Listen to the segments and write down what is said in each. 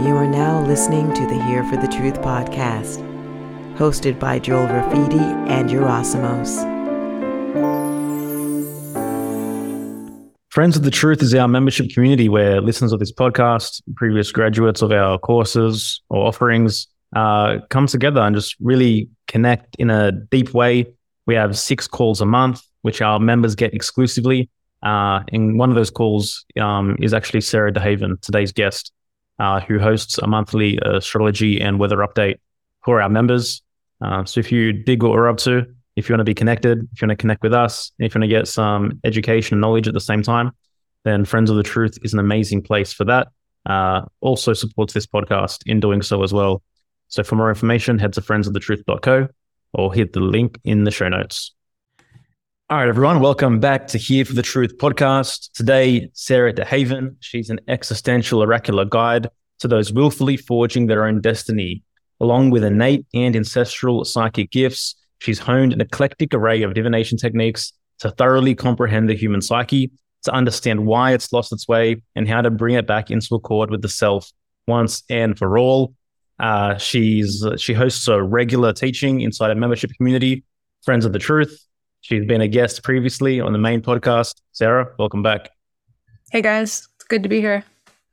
You are now listening to the Here for the Truth podcast, hosted by Joel Rafidi and Yerasimos. Friends of the Truth is our membership community where listeners of this podcast, previous graduates of our courses or offerings, uh, come together and just really connect in a deep way. We have six calls a month, which our members get exclusively. Uh, and one of those calls um, is actually Sarah DeHaven, today's guest, uh, who hosts a monthly astrology and weather update for our members. Uh, so if you dig what we're up to, if you want to be connected, if you want to connect with us, if you want to get some education and knowledge at the same time, then Friends of the Truth is an amazing place for that. Uh, also supports this podcast in doing so as well. So for more information, head to friendsofthetruth.co or hit the link in the show notes. All right, everyone, welcome back to Here for the Truth podcast. Today, Sarah DeHaven, she's an existential oracular guide to those willfully forging their own destiny. Along with innate and ancestral psychic gifts, she's honed an eclectic array of divination techniques to thoroughly comprehend the human psyche, to understand why it's lost its way, and how to bring it back into accord with the self once and for all. Uh, she's she hosts a regular teaching inside a membership community, Friends of the Truth. She's been a guest previously on the main podcast. Sarah, welcome back. Hey guys, it's good to be here.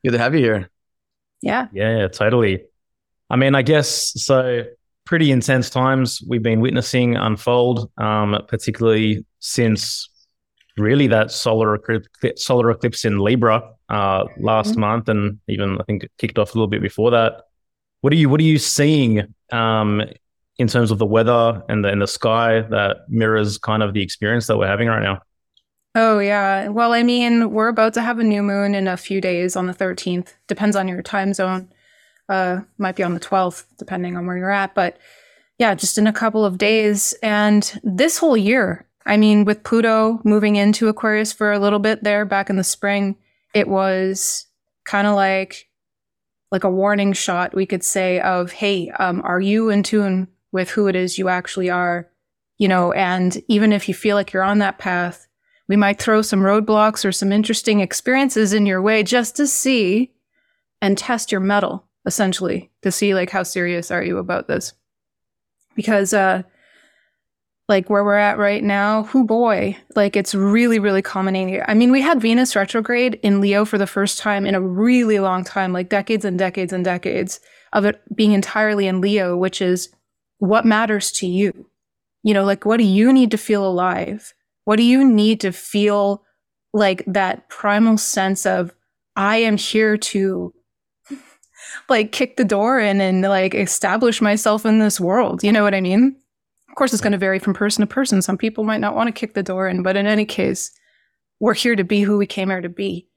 Good to have you here. Yeah. Yeah, totally. I mean, I guess so. Pretty intense times we've been witnessing unfold, um, particularly since really that solar eclipse, solar eclipse in Libra uh, last mm-hmm. month, and even I think it kicked off a little bit before that. What are you What are you seeing um, in terms of the weather and the, and the sky that mirrors kind of the experience that we're having right now? Oh, yeah. Well, I mean, we're about to have a new moon in a few days on the 13th. Depends on your time zone. Uh, might be on the 12th, depending on where you're at. But yeah, just in a couple of days. And this whole year, I mean, with Pluto moving into Aquarius for a little bit there back in the spring, it was kind of like like a warning shot, we could say, of, hey, um, are you in tune with who it is you actually are, you know, and even if you feel like you're on that path, we might throw some roadblocks or some interesting experiences in your way just to see and test your mettle, essentially, to see like how serious are you about this. Because uh like where we're at right now, who boy, like it's really, really culminating. I mean, we had Venus retrograde in Leo for the first time in a really long time, like decades and decades and decades of it being entirely in Leo, which is what matters to you? You know, like what do you need to feel alive? What do you need to feel like that primal sense of, I am here to like kick the door in and like establish myself in this world. You know what I mean? Of course, it's going to vary from person to person. Some people might not want to kick the door in, but in any case, we're here to be who we came here to be.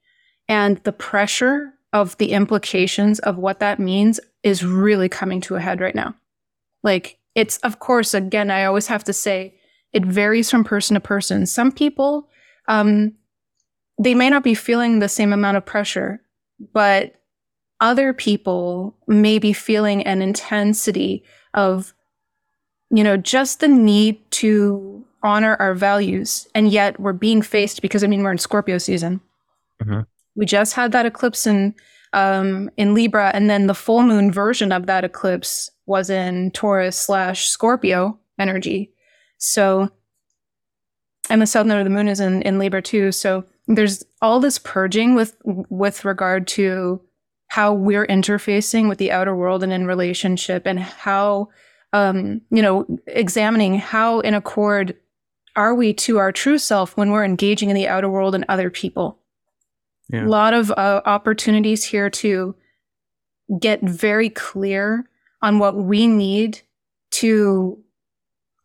And the pressure of the implications of what that means is really coming to a head right now. Like it's, of course, again, I always have to say it varies from person to person. Some people, um, they may not be feeling the same amount of pressure, but other people may be feeling an intensity of, you know, just the need to honor our values. And yet we're being faced because, I mean, we're in Scorpio season. Mm-hmm. We just had that eclipse in um, in Libra, and then the full moon version of that eclipse was in Taurus slash Scorpio energy. So, and the south node of the moon is in, in Libra too. So there's all this purging with with regard to how we're interfacing with the outer world and in relationship, and how um, you know examining how in accord are we to our true self when we're engaging in the outer world and other people yeah. A lot of uh, opportunities here to get very clear on what we need to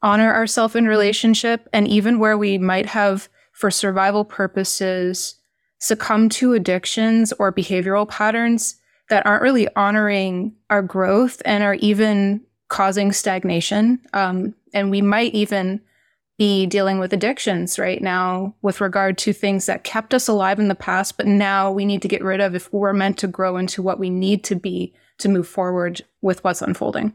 honor ourselves in relationship and even where we might have for survival purposes succumb to addictions or behavioral patterns that aren't really honoring our growth and are even causing stagnation um, and we might even be dealing with addictions right now with regard to things that kept us alive in the past, but now we need to get rid of if we're meant to grow into what we need to be to move forward with what's unfolding.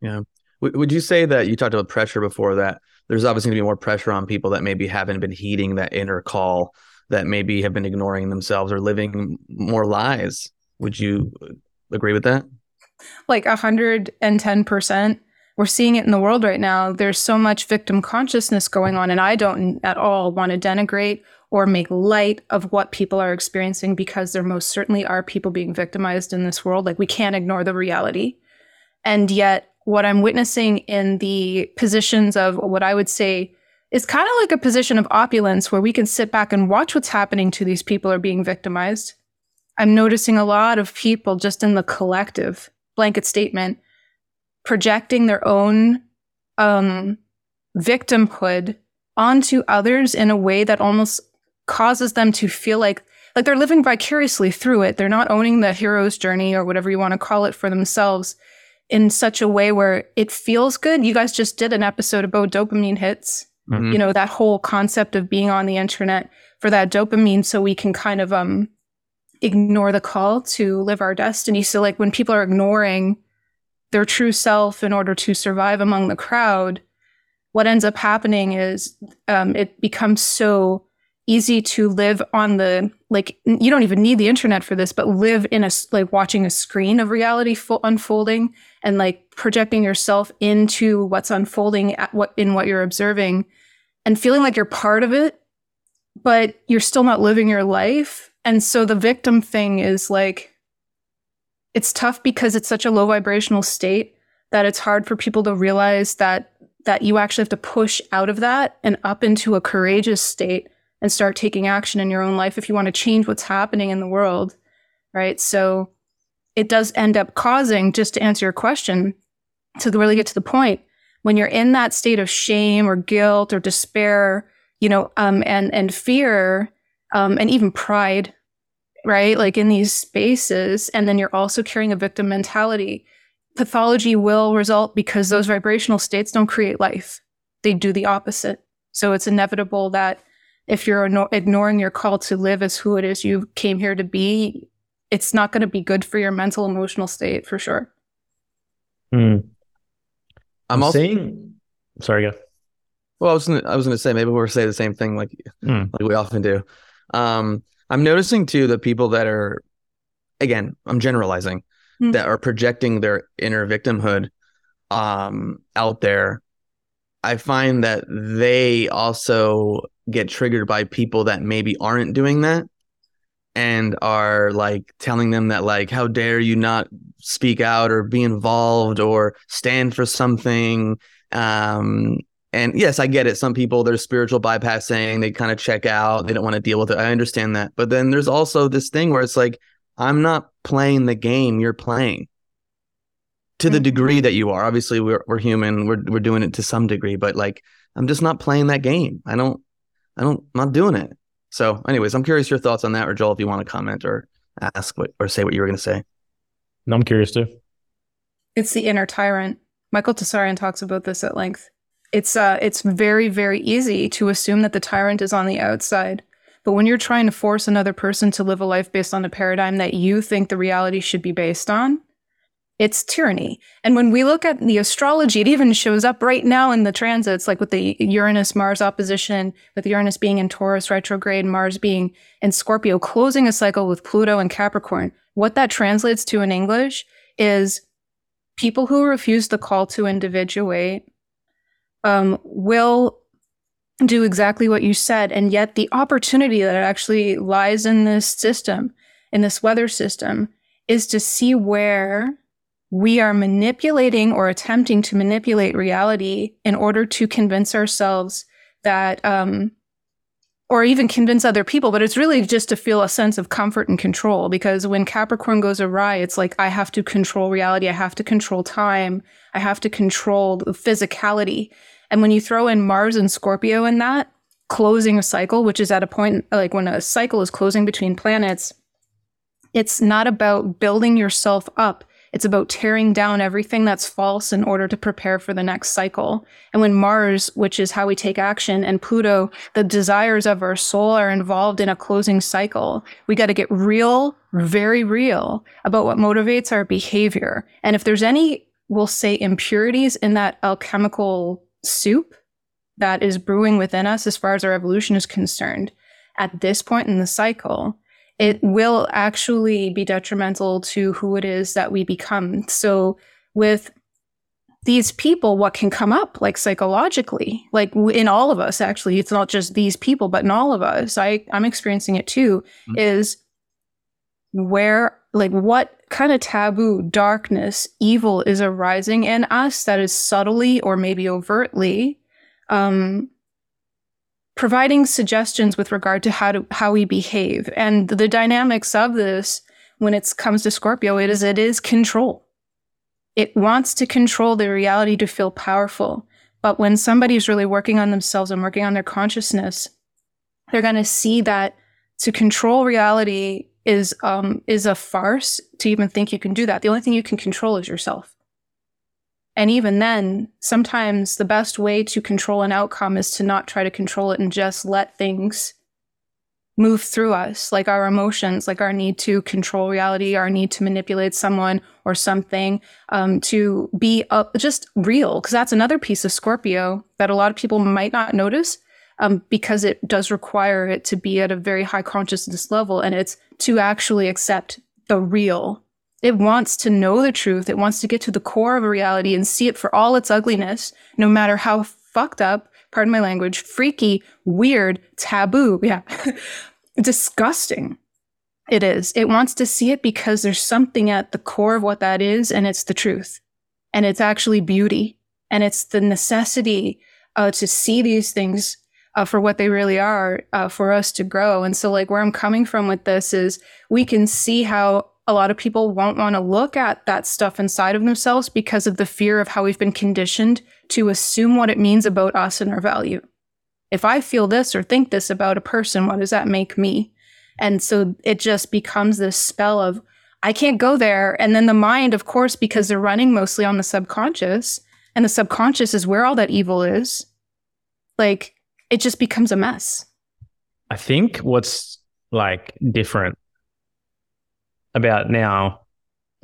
Yeah. Would you say that you talked about pressure before that there's obviously going to be more pressure on people that maybe haven't been heeding that inner call, that maybe have been ignoring themselves or living more lies? Would you uh, agree with that? Like 110%. We're seeing it in the world right now. There's so much victim consciousness going on, and I don't at all want to denigrate or make light of what people are experiencing because there most certainly are people being victimized in this world. Like, we can't ignore the reality. And yet, what I'm witnessing in the positions of what I would say is kind of like a position of opulence where we can sit back and watch what's happening to these people who are being victimized. I'm noticing a lot of people just in the collective blanket statement projecting their own um, victimhood onto others in a way that almost causes them to feel like like they're living vicariously through it. They're not owning the hero's journey or whatever you want to call it for themselves in such a way where it feels good. You guys just did an episode about dopamine hits. Mhm. You know, that whole concept of being on the internet for that dopamine so we can kind of um ignore the call to live our destiny. So like when people are ignoring their true self in order to survive among the crowd, what ends up happening is um, it becomes so easy to live on the like you don't even need the internet for this but live in a like watching a screen of reality fo- unfolding and like projecting yourself into what's unfolding at what in what you're observing and feeling like you're part of it but you're still not living your life. And so the victim thing is like it's tough because it's such a low vibrational state that it's hard for people to realize that that you actually have to push out of that and up into a courageous state and start taking action in your own life if you want to change what's happening in the world right? So it does end up causing just to answer your question to really get to the point when you're in that state of shame or guilt or despair you know um, and and fear um, and even pride right like in these spaces and then you're also carrying a victim mentality pathology will result because those vibrational states don't create life they do the opposite so it's inevitable that if you're ignoring your call to live as who it is you came here to be it's not going to be good for your mental emotional state for sure Hmm. I'm also seeing. Sorry, go. well. I was gonna, I was going to say maybe we'll say the same thing like Hmm. like we often do. Um, I'm noticing too the people that are, again, I'm generalizing, Hmm. that are projecting their inner victimhood, um, out there. I find that they also get triggered by people that maybe aren't doing that and are like telling them that like how dare you not speak out or be involved or stand for something um and yes i get it. Some people there's spiritual bypassing they kind of check out they don't want to deal with it. I understand that. But then there's also this thing where it's like i'm not playing the game you're playing. To the Mhm. degree that you are. Obviously we're, we're human. We're, we're doing it to some degree but like i'm just not playing that game. I don't i don't I'm not doing it. So anyways i'm curious your thoughts on that or joel if you want to comment or ask what or say what you were going to say. No, I'm curious too. it's the inner tyrant. Michael Tsarion talks about this at length it's uh it's very very easy to assume that the tyrant is on the outside. But when you're trying to force another person to live a life based on a paradigm that you think the reality should be based on it's tyranny. And when we look at the astrology it even shows up right now in the transits like with the uranus mars opposition with uranus being in taurus retrograde mars being in scorpio closing a cycle with pluto and capricorn. What that translates to in english is people who refuse the call to individuate um, will do exactly what you said. And yet, the opportunity that actually lies in this system, in this weather system, is to see where we are manipulating or attempting to manipulate reality in order to convince ourselves that, um, or even convince other people, but it's really just to feel a sense of comfort and control. Because when Capricorn goes awry, it's like, I have to control reality, I have to control time, I have to control the physicality. And when you throw in Mars and Scorpio in that, closing a cycle, which is at a point like when a cycle is closing between planets, it's not about building yourself up. It's about tearing down everything that's false in order to prepare for the next cycle. And when Mars, which is how we take action, and Pluto, the desires of our soul, are involved in a closing cycle, we got to get real, very real about what motivates our behavior. And if there's any, we'll say, impurities in that alchemical soup that is brewing within us as far as our evolution is concerned, at this point in the cycle, it will actually be detrimental to who it is that we become. So with these people, what can come up like psychologically, like in all of us, actually, it's not just these people, but in all of us, I, I'm experiencing it too, mm-hmm. is where, like, what kind of taboo, darkness, evil is arising in us that is subtly or maybe overtly um, providing suggestions with regard to how to how we behave. And the dynamics of this when it comes to scorpio it is it is control. It wants to control the reality to feel powerful. But when somebody's really working on themselves and working on their consciousness they're going to see that to control reality is um is a farce to even think you can do that. The only thing you can control is yourself. And even then, sometimes the best way to control an outcome is to not try to control it and just let things move through us, like our emotions, like our need to control reality, our need to manipulate someone or something, um, to be just real. Because that's another piece of Scorpio that a lot of people might not notice um, because it does require it to be at a very high consciousness level. And it's to actually accept the real it wants to know the truth. It wants to get to the core of a reality and see it for all its ugliness, no matter how fucked up, pardon my language, freaky, weird, taboo, yeah, disgusting it is. It wants to see it because there's something at the core of what that is, and it's the truth. And it's actually beauty. And it's the necessity uh, to see these things uh, for what they really are uh, for us to grow. And so, like, where I'm coming from with this is we can see how a lot of people won't want to look at that stuff inside of themselves because of the fear of how we've been conditioned to assume what it means about us and our value. If I feel this or think this about a person, what does that make me? And so it just becomes this spell of, I can't go there. And then the mind, of course, because they're running mostly on the subconscious, and the subconscious is where all that evil is, like it just becomes a mess. I think what's like different about now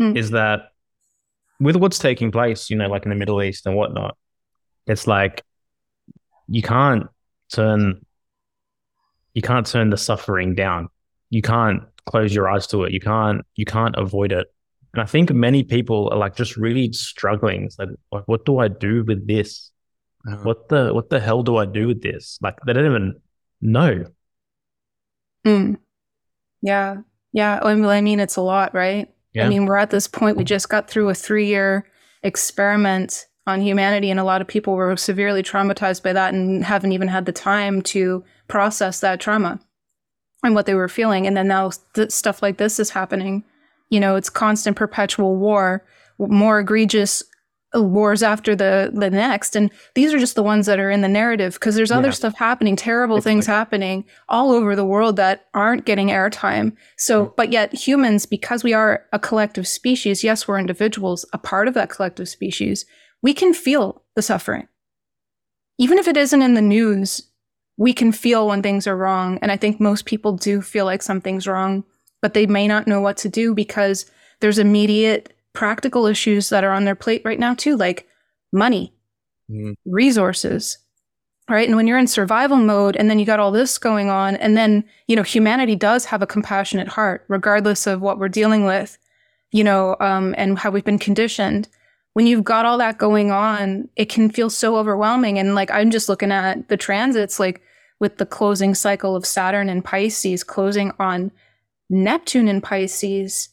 mm. is that with what's taking place, you know, like in the Middle East and whatnot, it's like you can't turn you can't turn the suffering down. You can't close your eyes to it. You can't you can't avoid it. And I think many people are like just really struggling. It's like, like what do I do with this? Uh-huh. What the what the hell do I do with this? Like they don't even know. Mm. Yeah. Yeah. I mean, it's a lot, right? Yeah. I mean, we're at this point, we just got through a three year experiment on humanity, and a lot of people were severely traumatized by that and haven't even had the time to process that trauma and what they were feeling. And then now th- stuff like this is happening. You know, it's constant perpetual war, more egregious wars after the the next and these are just the ones that are in the narrative because there's other yeah. stuff happening terrible it's things happening all over the world that aren't getting airtime so mm. but yet humans because we are a collective species yes we're individuals a part of that collective species we can feel the suffering even if it isn't in the news we can feel when things are wrong and i think most people do feel like something's wrong but they may not know what to do because there's immediate practical issues that are on their plate right now too, like money, mm. resources, right? And when you're in survival mode and then you got all this going on, and then, you know, humanity does have a compassionate heart, regardless of what we're dealing with, you know, um, and how we've been conditioned. When you've got all that going on, it can feel so overwhelming. And like, I'm just looking at the transits, like with the closing cycle of Saturn and Pisces closing on Neptune and Pisces.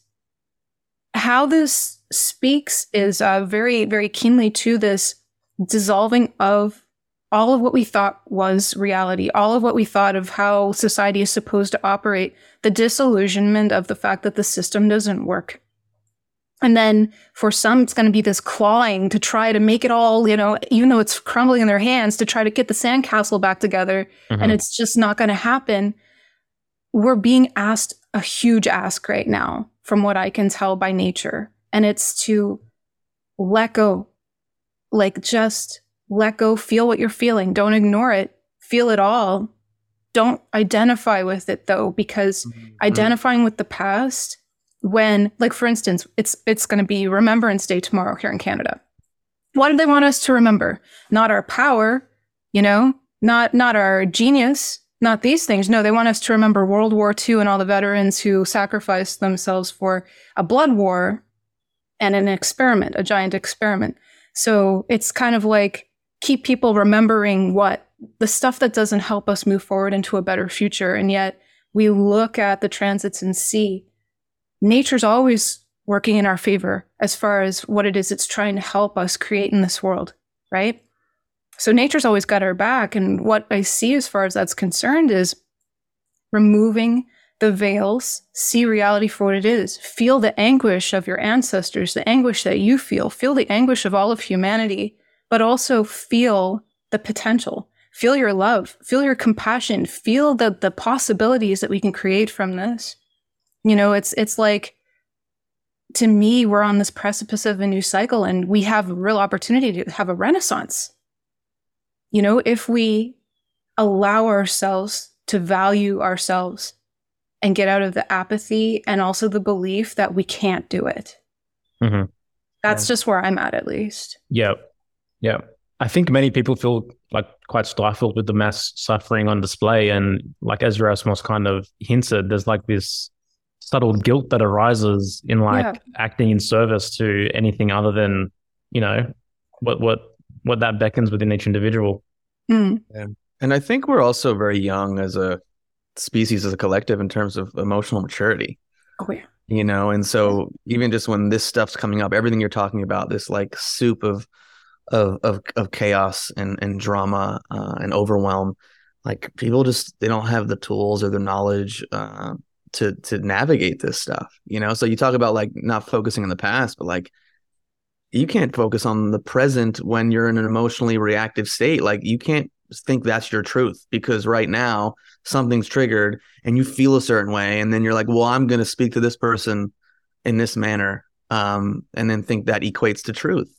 How this speaks is uh, very, very keenly to this dissolving of all of what we thought was reality, all of what we thought of how society is supposed to operate, the disillusionment of the fact that the system doesn't work. And then for some, it's going to be this clawing to try to make it all, you know, even though it's crumbling in their hands, to try to get the sandcastle back together. Mm-hmm. And it's just not going to happen. We're being asked a huge ask right now, from what I can tell by nature and it's to let go. Like just let go, feel what you're feeling. Don't ignore it. Feel it all. Don't identify with it though, because mm-hmm. identifying with the past when like for instance, it's it's going to be Remembrance Day tomorrow here in Canada. What do they want us to remember? Not our power, you know, not not our genius, not these things. No, they want us to remember World War II and all the veterans who sacrificed themselves for a blood war and an experiment, a giant experiment. So it's kind of like keep people remembering what the stuff that doesn't help us move forward into a better future. And yet we look at the transits and see nature's always working in our favor as far as what it is it's trying to help us create in this world, right? So nature's always got our back. And what I see as far as that's concerned is removing the veils, see reality for what it is, feel the anguish of your ancestors, the anguish that you feel, feel the anguish of all of humanity, but also feel the potential, feel your love, feel your compassion, feel the, the possibilities that we can create from this. You know, it's, it's like, to me, we're on this precipice of a new cycle and we have a real opportunity to have a renaissance. You know, if we allow ourselves to value ourselves and get out of the apathy and also the belief that we can't do it. Mm-hmm. That's yeah. just where I'm at, at least. Yeah. Yeah. I think many people feel like quite stifled with the mass suffering on display. And like as Yerasimos kind of hinted, there's like this subtle guilt that arises in like yeah. acting in service to anything other than, you know, what what what that beckons within each individual. Mm. Yeah. And I think we're also very young as a species, as a collective, in terms of emotional maturity. Oh, yeah. You know, and so even just when this stuff's coming up, everything you're talking about, this like soup of of of, of chaos and and drama uh, and overwhelm, like people just they don't have the tools or the knowledge uh, to to navigate this stuff. You know, so you talk about like not focusing on the past, but like you can't focus on the present when you're in an emotionally reactive state. Like you can't think that's your truth because right now something's triggered and you feel a certain way and then you're like, "Well, I'm going to speak to this person in this manner." Um, and then think that equates to truth.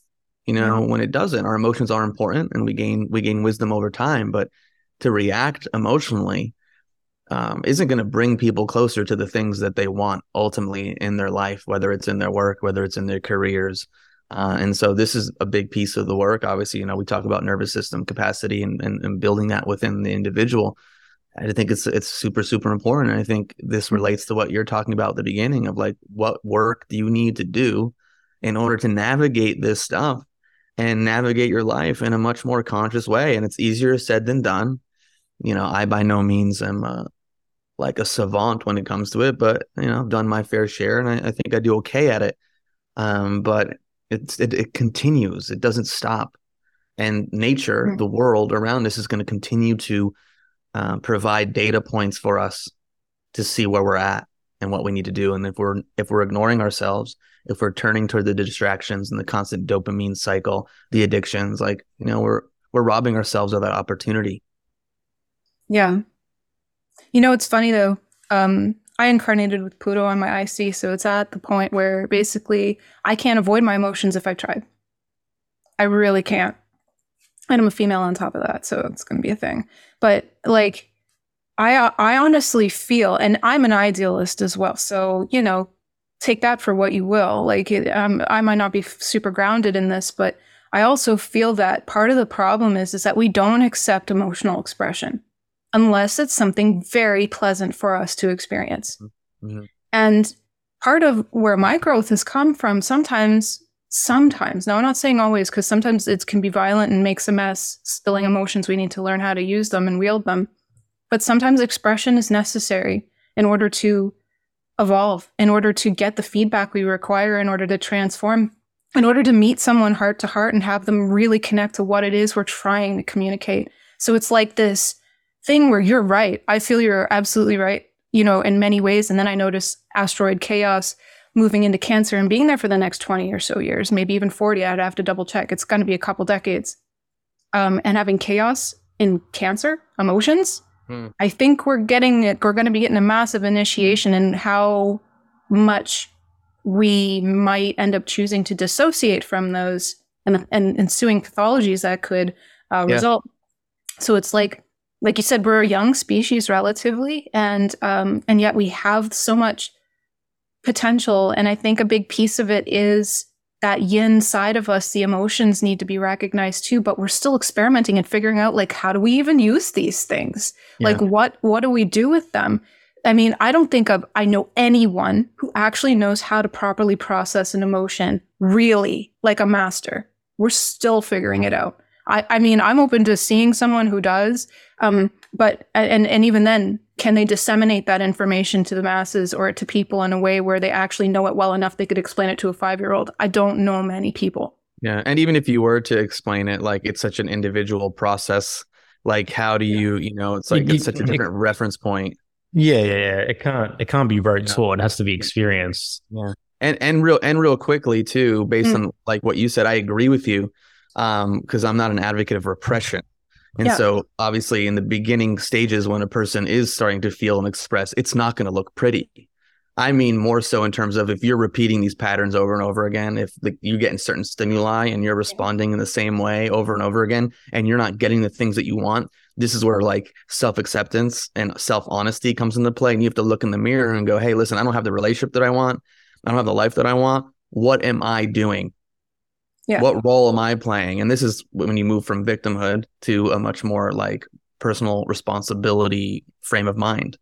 You know, when it doesn't. Our emotions are important and we gain we gain wisdom over time, but to react emotionally um, isn't going to bring people closer to the things that they want ultimately in their life, whether it's in their work, whether it's in their careers. Uh, and so this is a big piece of the work. Obviously, you know, we talk about nervous system capacity and, and, and building that within the individual. I think it's it's super super important. And I think this mm-hmm. relates to what you're talking about at the beginning of like what work do you need to do in order to navigate this stuff and navigate your life in a much more conscious way. And it's easier said than done. You know, I by no means am uh, like a savant when it comes to it, but you know, I've done my fair share, and I, I think I do okay at it. Um, but it's it, it continues. It doesn't stop. And nature, mm-hmm. the world around us, is going to continue to uh, provide data points for us to see where we're at and what we need to do. And if we're if we're ignoring ourselves, if we're turning toward the distractions and the constant dopamine cycle, the addictions, like you know, we're we're robbing ourselves of that opportunity. Yeah. You know, it's funny though. Um, I incarnated with Pluto on my IC, so it's at the point where basically I can't avoid my emotions if I tried. I really can't. And I'm a female on top of that, so it's going to be a thing. But like, I I honestly feel, and I'm an idealist as well. So you know, take that for what you will. Like, it, um, I might not be super grounded in this, but I also feel that part of the problem is is that we don't accept emotional expression unless it's something very pleasant for us to experience. Mm-hmm. And part of where my growth has come from sometimes sometimes now i'm not saying always because sometimes it can be violent and makes a mess spilling emotions we need to learn how to use them and wield them but sometimes expression is necessary in order to evolve in order to get the feedback we require in order to transform in order to meet someone heart to heart and have them really connect to what it is we're trying to communicate so it's like this thing where you're right. I feel you're absolutely right, you know, in many ways. And then I notice asteroid chaos moving into Cancer and being there for the next 20 or so years, maybe even 40. I'd have to double check. It's going to be a couple decades. Um, and having chaos in Cancer, emotions, hmm. I think we're getting it. We're going to be getting a massive initiation in how much we might end up choosing to dissociate from those and, and ensuing pathologies that could uh, yeah. result. So it's like like you said, we're a young species relatively, and um, and yet we have so much potential. And I think a big piece of it is that yin side of us, the emotions need to be recognized too, but we're still experimenting and figuring out like how do we even use these things? Yeah. Like what what do we do with them? I mean, I don't think of I know anyone who actually knows how to properly process an emotion really like a master. We're still figuring it out. I, I mean, I'm open to seeing someone who does, um, but and and even then, can they disseminate that information to the masses or to people in a way where they actually know it well enough they could explain it to a five year old? I don't know many people. Yeah, and even if you were to explain it, like it's such an individual process. Like, how do you, you know, it's like You- it's such a you- different reference point. Yeah, yeah, yeah. It can't it can't be rote Yeah. taught. It has to be experienced. Yeah, and and real and real quickly too based Mm. on like what you said i agree with you um because i'm not an advocate of repression and Yeah. so obviously in the beginning stages when a person is starting to feel and express it's not going to look pretty i mean more so in terms of if you're repeating these patterns over and over again if the, you get in certain stimuli and you're responding in the same way over and over again and you're not getting the things that you want this is where like self-acceptance and self-honesty comes into play and you have to look in the mirror and go hey listen i don't have the relationship that i want I don't have the life that I want. What am I doing? Yeah. What role am I playing? And this is when you move from victimhood to a much more like personal responsibility frame of mind.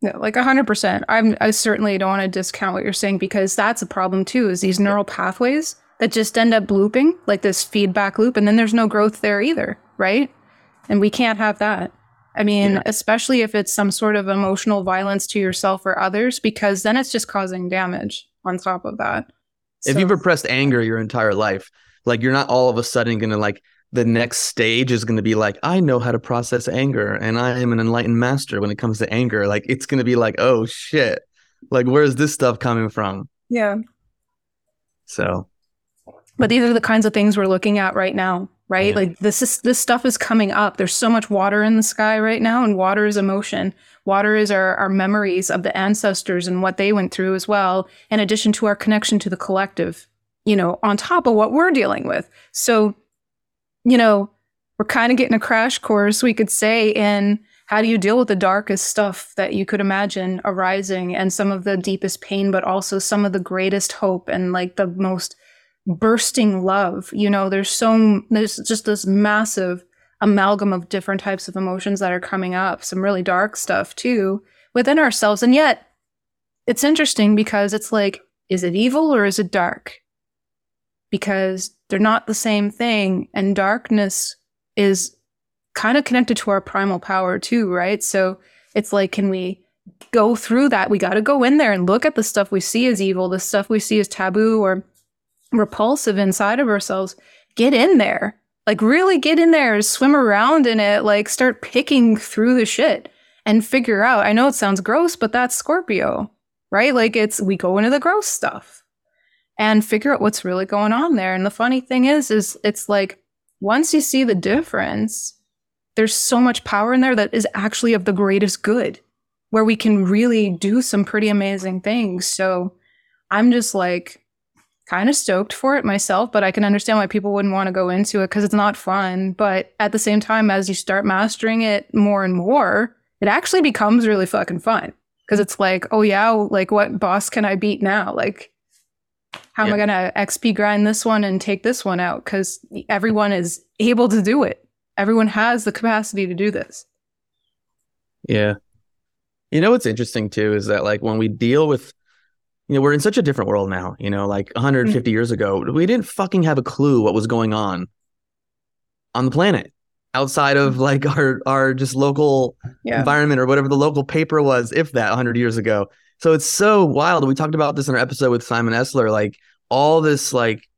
Yeah, like hundred percent. I'm I certainly don't want to discount what you're saying because that's a problem too, is these neural pathways that just end up looping, like this feedback loop, and then there's no growth there either, right? And we can't have that. I mean, Yeah. especially if it's some sort of emotional violence to yourself or others, because then it's just causing damage on top of that. If you've repressed anger your entire life, like you're not all of a sudden going to like the next stage is going to be like I know how to process anger and I am an enlightened master when it comes to anger. Like it's going to be like, "Oh shit. Like where's this stuff coming from?" yeah. So, But these are the kinds of things we're looking at right now, right? Yeah. Like this is this stuff is coming up. There's so much water in the sky right now, and water is emotion. Water is our, our memories of the ancestors and what they went through as well, in addition to our connection to the collective, you know, on top of what we're dealing with. So, you know, we're kind of getting a crash course, we could say, in how do you deal with the darkest stuff that you could imagine arising and some of the deepest pain, but also some of the greatest hope and like the most bursting love. You know, there's so there's just this massive amalgam of different types of emotions that are coming up, some really dark stuff too within ourselves. And yet it's interesting because it's like, is it evil or is it dark? Because they're not the same thing. And darkness is kind of connected to our primal power too, right? So it's like, can we go through that? We got to go in there and look at the stuff we see as evil, the stuff we see as taboo or repulsive inside of ourselves. Get in there. Like, really get in there, swim around in it, like, start picking through the shit and figure out. I know it sounds gross, but that's Scorpio, right? Like, it's we go into the gross stuff and figure out what's really going on there. And the funny thing is, is it's like once you see the difference, there's so much power in there that is actually of the greatest good, where we can really do some pretty amazing things. So I'm just like kind of stoked for it myself, but I can understand why people wouldn't want to go into it because it's not fun. But at the same time, as you start mastering it more and more, it actually becomes really fucking fun because it's like, oh yeah, like what boss can I beat now? Like, how am I gonna XP grind this one and take this one out? Because everyone is able to do it. Everyone has the capacity to do this. Yeah. You know what's interesting too is that like when we deal with you know, we're in such a different world now, you know, like 150 years ago, we didn't fucking have a clue what was going on on the planet outside of mm-hmm. like our our just local Yeah. environment or whatever the local paper was, if that 100 years ago. So it's so wild. We talked about this in our episode with Simon Essler, like all this like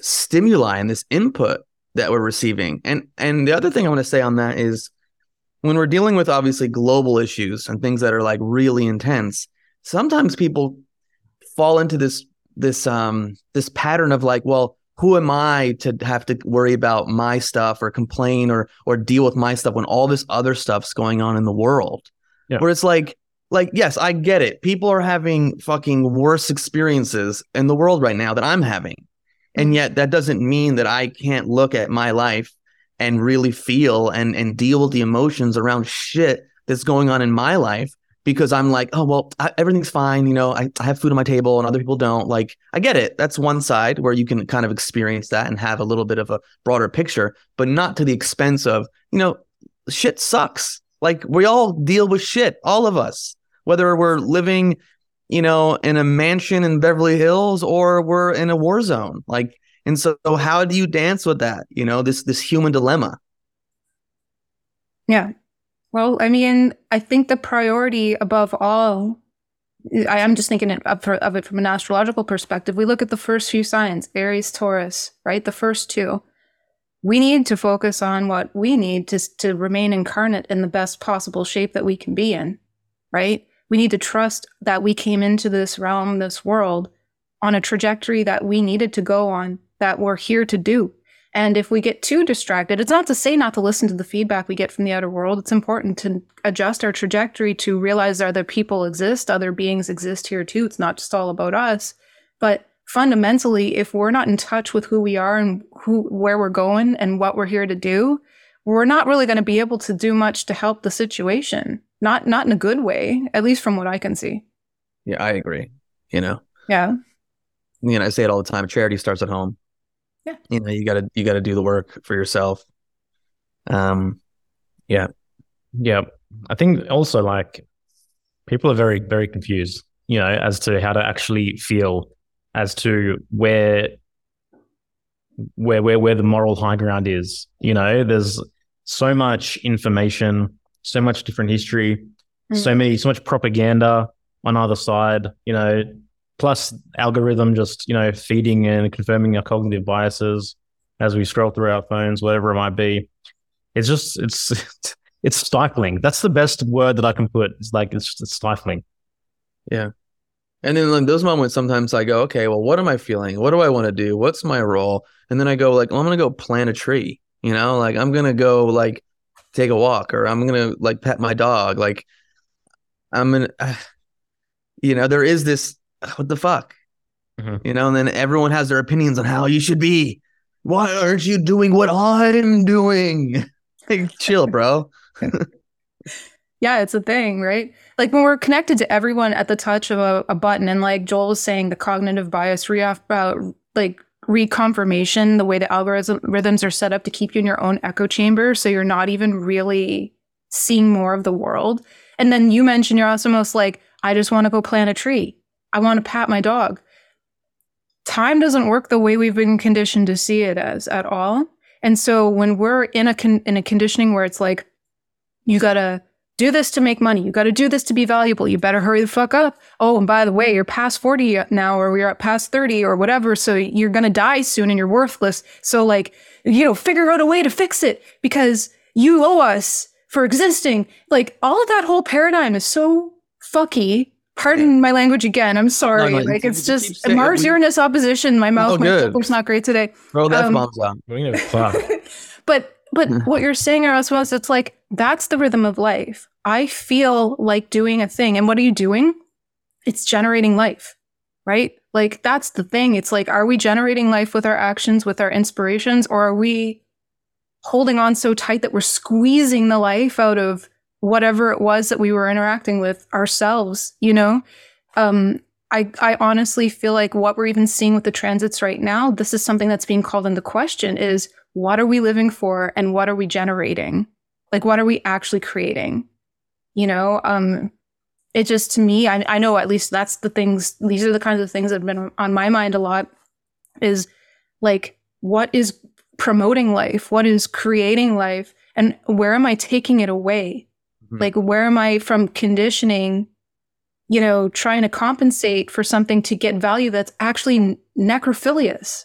stimuli and this input that we're receiving. And and the other thing I want to say on that is when we're dealing with obviously global issues and things that are like really intense, sometimes people fall into this this um this pattern of like, well, who am I to have to worry about my stuff or complain or or deal with my stuff when all this other stuff's going on in the world? Yeah. Where it's like like yes, I get it. People are having fucking worse experiences in the world right now that I'm having. And yet that doesn't mean that I can't look at my life and really feel and and deal with the emotions around shit that's going on in my life because I'm like, oh well, I, everything's fine. You know, I, I have food on my table and other people don't. Like, I get it. That's one side where you can kind of experience that and have a little bit of a broader picture, but not to the expense of, you know, shit sucks. Like we all deal with shit, all of us, whether we're living, you know, in a mansion in Beverly Hills or we're in a war zone. Like, and so how do you dance with that? You know, this this human dilemma. Yeah. Well, I mean, I think the priority above all, I am just thinking of it from an astrological perspective. We look at the first few signs Aries, Taurus, right? The first two. We need to focus on what we need to, to remain incarnate in the best possible shape that we can be in, right? We need to trust that we came into this realm, this world, on a trajectory that we needed to go on, that we're here to do. And if we get too distracted, it's not to say not to listen to the feedback we get from the outer world. It's important to adjust our trajectory to realize other people exist, other beings exist here too. It's not just all about us. But fundamentally, if we're not in touch with who we are and who where we're going and what we're here to do, we're not really going to be able to do much to help the situation. Not not in a good way, at least from what I can see. Yeah, I agree. You know. Yeah. You know, I say it all the time. Charity starts at home yeah. You know you gotta you gotta do the work for yourself. Um yeah. Yeah i think also like people are very very confused you know as to how to actually feel as to where where where where the moral high ground is. You know there's so much information so much different history mm-hmm. so many so much propaganda on either side you know plus algorithm just you know feeding and confirming our cognitive biases as we scroll through our phones whatever it might be. It's just it's it's stifling. That's the best word that i can put. It's like it's, it's stifling. Yeah. And then in those moments sometimes i go okay well what am i feeling? What do i want to do? What's my role? And then i go like well, i'm gonna go plant a tree you know? Like i'm gonna go like take a walk or i'm gonna like pet my dog. Like i'm gonna you know there is this what the fuck? Mm-hmm. You know, and then everyone has their opinions on how you should be. Why aren't you doing what I'm doing? Like, chill, bro. yeah, it's a thing, right? Like when we're connected to everyone at the touch of a, a button, and like Joel was saying, the cognitive bias, re- uh, like reconfirmation, the way the algorithms rhythms are set up to keep you in your own echo chamber, so you're not even really seeing more of the world. And then you mentioned you're also most like, I just want to go plant a tree. I want to pat my dog. Time doesn't work the way we've been conditioned to see it as at all. And so when we're in a con- in a conditioning where it's like you got to do this to make money, you got to do this to be valuable, you better hurry the fuck up. Oh, and by the way, you're past 40 now or we're at past 30 or whatever, so you're to die soon and you're worthless. So like, you know, figure out a way to fix it because you owe us for existing. Like all of that whole paradigm is so fucky Pardon my language again. I'm sorry. No, no, like it's just Mars Uranus opposition. My mouth, oh, my not great today. Bro, that um, bombs out. but but what you're saying, Yerasimos, it's like that's the rhythm of life. I feel like doing a thing, and what are you doing? It's generating life, right? Like that's the thing. It's like, are we generating life with our actions, with our inspirations, or are we holding on so tight that we're squeezing the life out of whatever it was that we were interacting with ourselves, you know? Um, I, I honestly feel like what we're even seeing with the transits right now, this is something that's being called into question is what are we living for and what are we generating? Like, what are we actually creating? You know, um, it just to me, I, I know at least that's the things, these are the kinds of things that have been on my mind a lot is like, what is promoting life? What is creating life? And where am I taking it away? Mm-hmm. Like, where am I from conditioning, you know, trying to compensate for something to get value that's actually necrophilous?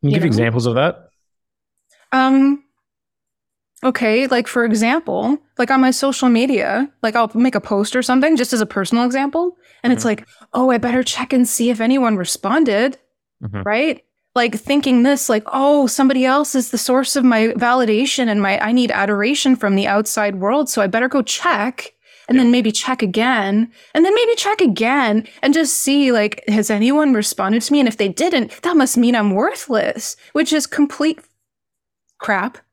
Can you, you give know? examples of that? Um, okay, like for example, like on my social media, like I'll make a post or something just as a personal example, and mm-hmm. it's like, oh, I better check and see if anyone responded, mm-hmm. right? Like thinking this like oh somebody else is the source of my validation and my i need adoration from the outside world so i better go check and yeah. then maybe check again and then maybe check again and just see like has anyone responded to me? And if they didn't that must mean i'm worthless which is complete crap.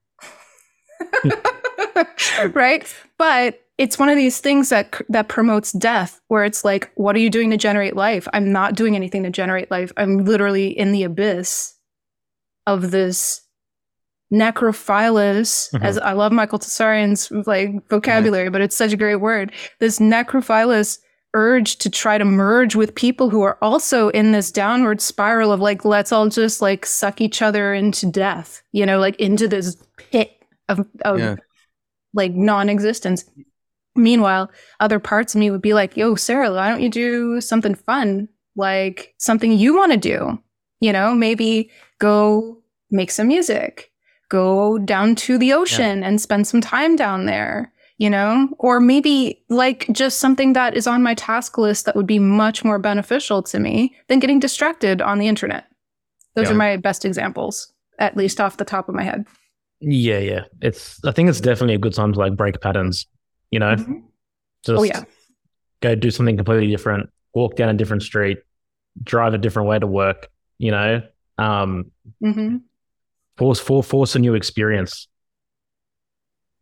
Right? But it's one of these things that that promotes death where it's like what are you doing to generate life i'm not doing anything to generate life i'm literally in the abyss of this necrophilous Mhm. as i love michael Tsarion's like vocabulary but it's such a great word this necrophilous urge to try to merge with people who are also in this downward spiral of like let's all just like suck each other into death you know like into this pit of, of Yeah. like non-existence meanwhile other parts of me would be like yo sarah why don't you do something fun? Like something you want to do. You know maybe go make some music. Go down to the ocean and spend some time down there you know? Or maybe like just something that is on my task list that would be much more beneficial to me than getting distracted on the internet. Those Yeah. are my best examples at least off the top of my head. Yeah, yeah. It's I think it's definitely a good time to like break patterns, you know? Mhm. Just oh yeah go do something completely different, walk down a different street, drive a different way to work, you know? Um hmm force for force a new experience.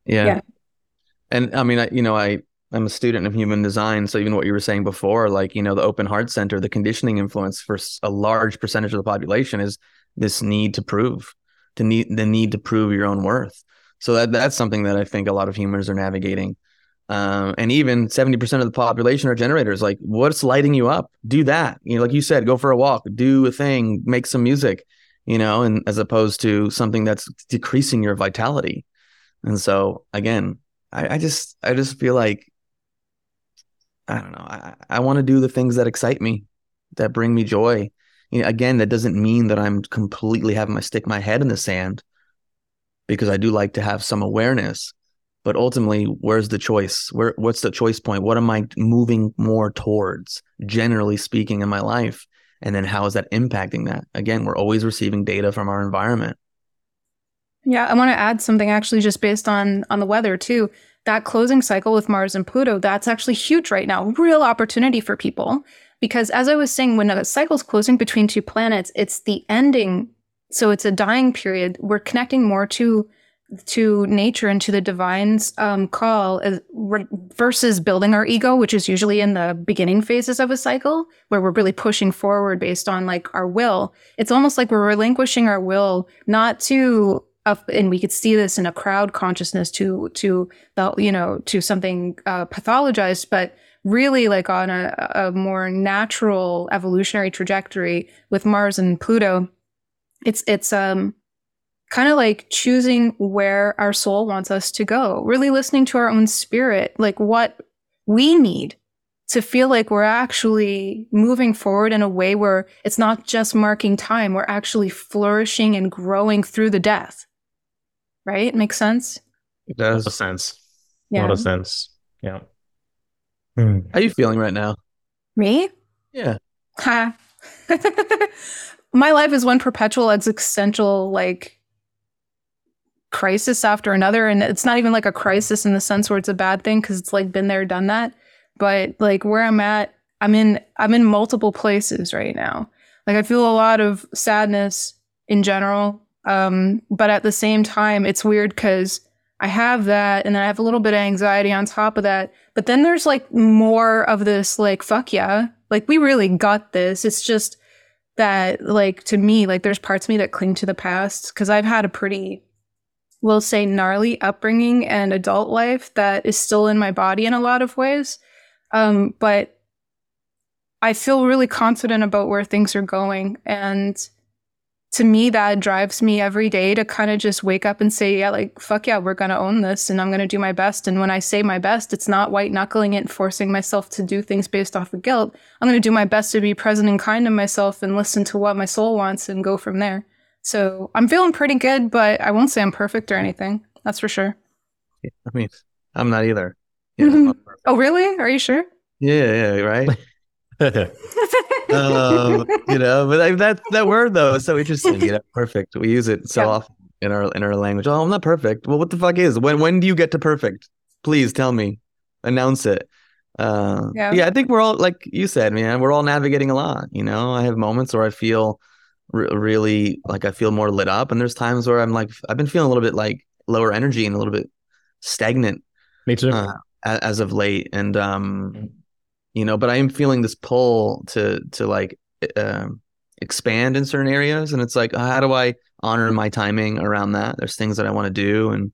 Yeah. Yeah. And I mean, I, you know, I I'm a student of human design, so even what you were saying before, like you know, the Open Heart Center, the conditioning influence for a large percentage of the population is this need to prove, to need the need to prove your own worth. So that that's something that I think a lot of humans are navigating. Um, and even 70% of the population are generators. Like, what's lighting you up? Do that. You know, like you said, go for a walk, do a thing, make some music, you know, and as opposed to something that's decreasing your vitality. And so again, I, I just I just feel like I don't know. I, I want to do the things that excite me, that bring me joy. You know, again, that doesn't mean that I'm completely having my stick my head in the sand because I do like to have some awareness. But ultimately, where's the choice? Where what's the choice point? What am I moving more towards, generally speaking, in my life? And then how is that impacting that? Again, we're always receiving data from our environment. Yeah, I want to add something actually just based on on the weather too. That closing cycle with Mars and Pluto, that's actually huge right now. Real opportunity for people because as I was saying when a cycle's closing between two planets, it's the ending. So it's a dying period. We're connecting more to to nature and to the divine's um, call re- versus building our ego, which is usually in the beginning phases of a cycle where we're really pushing forward based on like our will. It's almost like we're relinquishing our will not to and we could see this in a crowd consciousness to to the you know to something uh, pathologized, but really like on a, a more natural evolutionary trajectory with Mars and Pluto. It's it's um kind of like choosing where our soul wants us to go, really listening to our own spirit, like what we need to feel like we're actually moving forward in a way where it's not just marking time, we're actually flourishing and growing through the death. Right? Makes sense? It does. A lot of does. sense. A lot of sense. Yeah. Hmm. How are you feeling right now? Me? Yeah. Ha. My life is one perpetual existential like crisis after another and it's not even like a crisis in the sense where it's a bad thing cuz it's like been there done that but like where I'm at I'm in I'm in multiple places right now. Like I feel a lot of sadness in general um but at the same time it's weird cuz I have that and then I have a little bit of anxiety on top of that but then there's like more of this like fuck yeah like we really got this it's just that like to me like there's parts of me that cling to the past because i've had a pretty we'll say gnarly upbringing and adult life that is still in my body in a lot of ways. Um but i feel really confident about where things are going. And to me that drives me every day to kind of just wake up and say yeah like fuck yeah we're gonna own this and i'm gonna do my best. And when i say my best it's not white knuckling it and forcing myself to do things based off of guilt. I'm gonna do my best to be present and kind to myself and listen to what my soul wants and go from there so i'm feeling pretty good but i won't say i'm perfect or anything that's for sure I mean, I'm not either. Yeah. I'm not oh really are you sure yeah, yeah, right. um, you know, but like, that that word though is so interesting. You know, perfect. We use it so Yeah. often in our in our language. Oh, I'm not perfect. Well, what the fuck is? When when do you get to perfect? Please tell me. Announce it. Uh, Yeah. yeah. I think we're all like you said, man. We're all navigating a lot. You know, I have moments where I feel re- really like I feel more lit up, and there's times where I'm like I've been feeling a little bit like lower energy and a little bit stagnant. Me too. Uh, as of late, and um, you know, but I am feeling this pull to to like uh, expand in certain areas, and it's like, how do I honor my timing around that? There's things that I want to do, and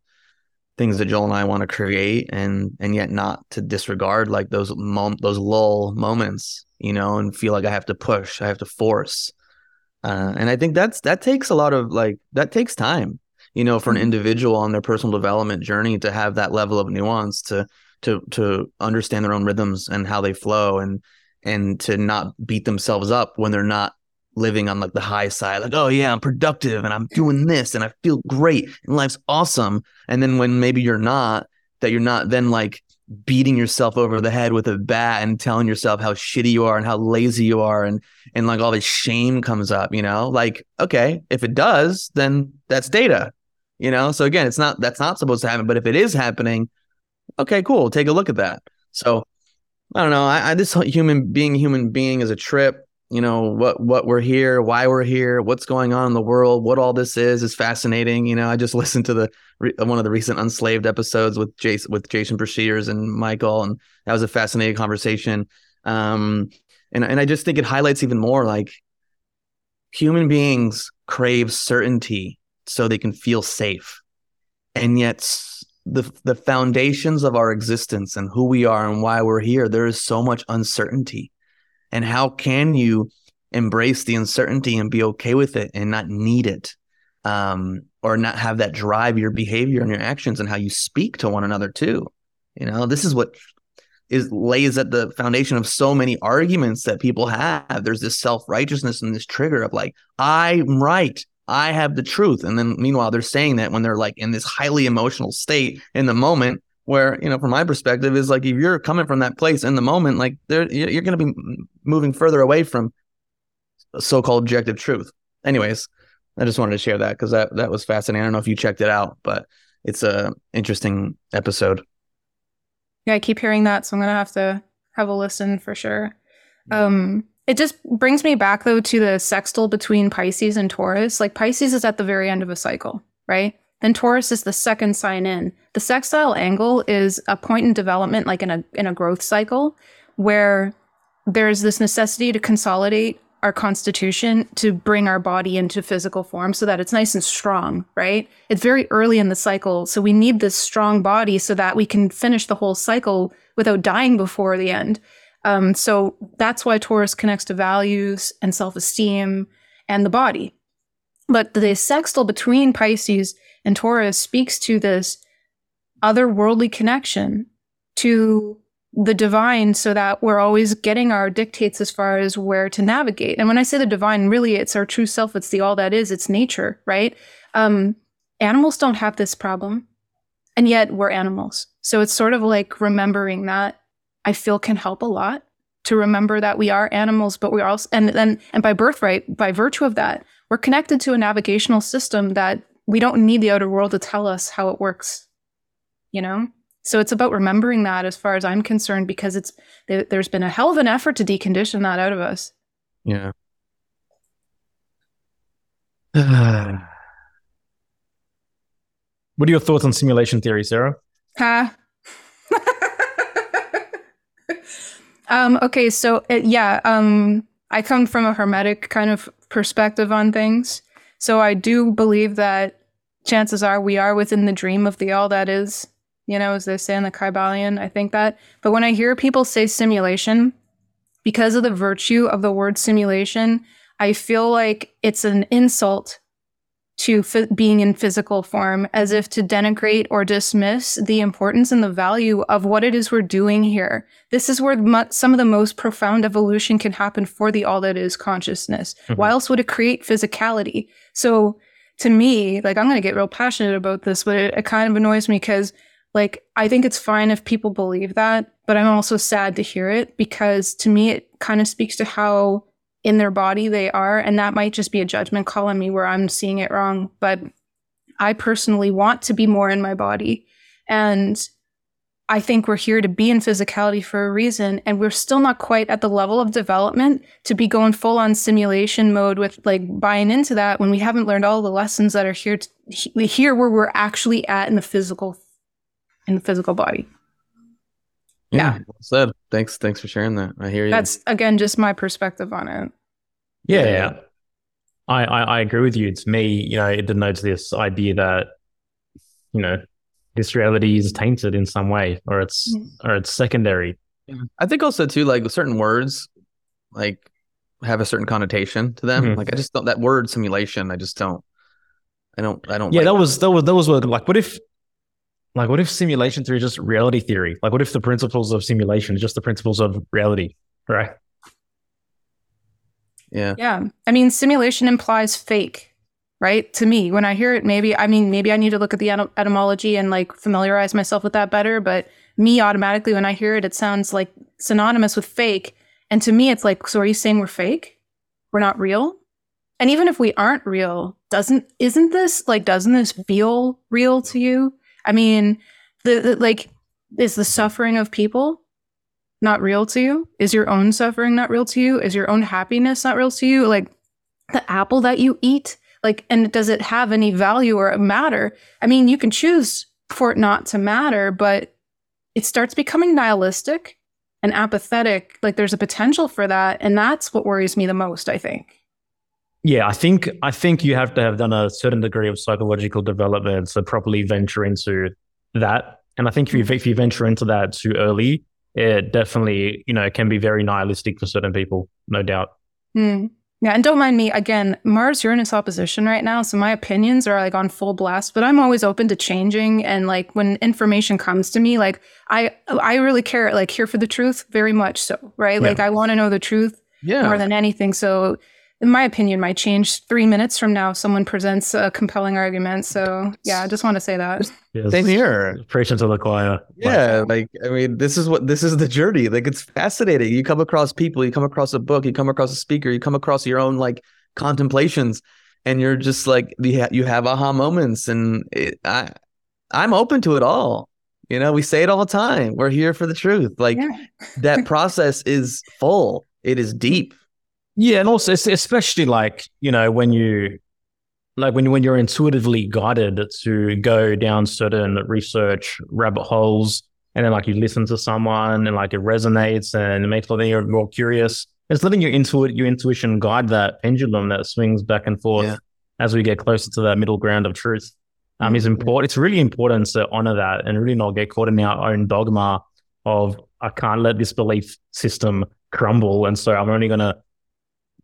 things that Joel and I want to create, and and yet not to disregard like those mom those lull moments, you know, and feel like I have to push, I have to force, uh, and I think that's that takes a lot of like that takes time, you know, for an individual on their personal development journey to have that level of nuance to to to understand their own rhythms and how they flow and and to not beat themselves up when they're not living on like the high side like oh yeah i'm productive and i'm doing this and i feel great and life's awesome. And then when maybe you're not that you're not then like beating yourself over the head with a bat and telling yourself how shitty you are and how lazy you are and and like all this shame comes up you know? Like okay if it does then that's data you know? So again it's not that's not supposed to happen but if it is happening okay cool take a look at that. So i don't know i, I this human being human being is a trip you know what what we're here why we're here what's going on in the world what all this is is fascinating you know i just listened to the one of the recent unslaved episodes with jason with jason Breshears and michael and that was a fascinating conversation. Um and and i just think it highlights even more like human beings crave certainty so they can feel safe. And yet the the foundations of our existence and who we are and why we're here there is so much uncertainty and how can you embrace the uncertainty and be okay with it and not need it? Um, or not have that drive your behavior and your actions and how you speak to one another too. You know this is what is lays at the foundation of so many arguments that people have. There's this self-righteousness and this trigger of like i'm right. I have the truth. And then meanwhile they're saying that when they're like in this highly emotional state in the moment where you know from my perspective is like if you're coming from that place in the moment like there you're going to be moving further away from so-called objective truth. Anyways i just wanted to share that because that that was fascinating. I don't know if you checked it out but it's a interesting episode. Yeah i keep hearing that so i'm to have to have a listen for sure. Um it just brings me back though to the sextile between pisces and taurus. Like pisces is at the very end of a cycle right? Then Taurus is the second sign in. The sextile angle is a point in development, like in a in a growth cycle, where there's this necessity to consolidate our constitution to bring our body into physical form so that it's nice and strong, right? It's very early in the cycle. So we need this strong body so that we can finish the whole cycle without dying before the end. Um, so that's why Taurus connects to values and self esteem and the body. But the sextile between Pisces and Taurus speaks to this otherworldly connection to the divine so that we're always getting our dictates as far as where to navigate. And when I say the divine, really it's our true self, it's the all that is, it's nature, right? Um, animals don't have this problem, and yet we're animals. So it's sort of like remembering that I feel can help a lot to remember that we are animals, but we are also, and then, and by birthright, by virtue of that, we're connected to a navigational system that we don't need the outer world to tell us how it works you know so it's about remembering that as far as i'm concerned because it's there's been a hell of an effort to decondition that out of us Yeah. what are your thoughts on simulation theory, Sarah? huh um okay so uh, yeah um i come from a hermetic kind of perspective on things so i do believe that chances are we are within the dream of the all that is, you know, as they say in the Kybalion. I think that. But when I hear people say simulation, because of the virtue of the word simulation, I feel like it's an insult to f- being in physical form, as if to denigrate or dismiss the importance and the value of what it is we're doing here. This is where mu- some of the most profound evolution can happen for the all that is consciousness. Mhm. Why else would it create physicality? So to me, like I'm going to get real passionate about this, but it, it kind of annoys me because like I think it's fine if people believe that, but I'm also sad to hear it because to me it kind of speaks to how in their body they are and that might just be a judgment call on me where I'm seeing it wrong, but I personally want to be more in my body. And I think we're here to be in physicality for a reason, and we're still not quite at the level of development to be going full on simulation mode with like buying into that when we haven't learned all the lessons that are here to, here where we're actually at in the physical in the physical body. Yeah. well said. Thanks. Thanks for sharing that. I hear you. That's again just my perspective on it. Yeah, Yeah. I, I I agree with you. To me, you know, it denotes this idea that you know this reality is tainted in some way, or it's Mm. or it's secondary. I think also too, like certain words, like have a certain connotation to them. Mhm. Like I just don't that word simulation. I just don't. I don't. I don't. Yeah, like that was that was that was what, like what if like what if simulation theory is just reality theory? Like what if the principles of simulation is just the principles of reality, right? Yeah. Yeah. I mean, simulation implies fake, right? To me, when I hear it, maybe, I mean, maybe I need to look at the etym- etymology and like familiarize myself with that better. But me, automatically, when I hear it, it sounds like synonymous with fake. And to me, it's like, so are you saying we're fake? We're not real? And even if we aren't real, doesn't, isn't this like, doesn't this feel real to you? I mean, the, the like, is the suffering of people not real to you? Is your own suffering not real to you? Is your own happiness not real to you? Like the apple that you eat, like, and does it have any value or matter? I mean, you can choose for it not to matter, but it starts becoming nihilistic and apathetic. Like there's a potential for that. And that's what worries me the most, I think. Yeah, I think I think you have to have done a certain degree of psychological development to properly venture into that. And I think if you if you venture into that too early, it definitely you know can be very nihilistic for certain people, no doubt. Hmm. Yeah, and don't mind me again. Mars Uranus opposition right now, so my opinions are like on full blast. But I'm always open to changing, and like when information comes to me, like I I really care, like here for the truth, very much so, right? Yeah. Like I want to know the truth Yeah. more than anything. So, in my opinion, might change three minutes from now. if Someone presents a compelling argument. So yeah, I just want to say that. Yes. Same here. Preaching to the choir. Yeah, like I mean, this is what this is the journey. Like it's fascinating. You come across people, you come across a book, you come across a speaker, you come across your own like contemplations, and you're just like you, ha- you have aha moments, and it, I I'm open to it all. You know, we say it all the time. We're here for the truth. Like Yeah. that process is full. It is deep. Yeah, and also especially like you know when you like when when you're intuitively guided to go down certain research rabbit holes, and then like you listen to someone and like it resonates and it makes you're more curious. It's letting your intuit your intuition guide that pendulum that swings back and forth Yeah. as we get closer to that middle ground of truth. Um, is Mhm. important. It's really important to honor that and really not get caught in our own dogma of I can't let this belief system crumble, and so I'm only gonna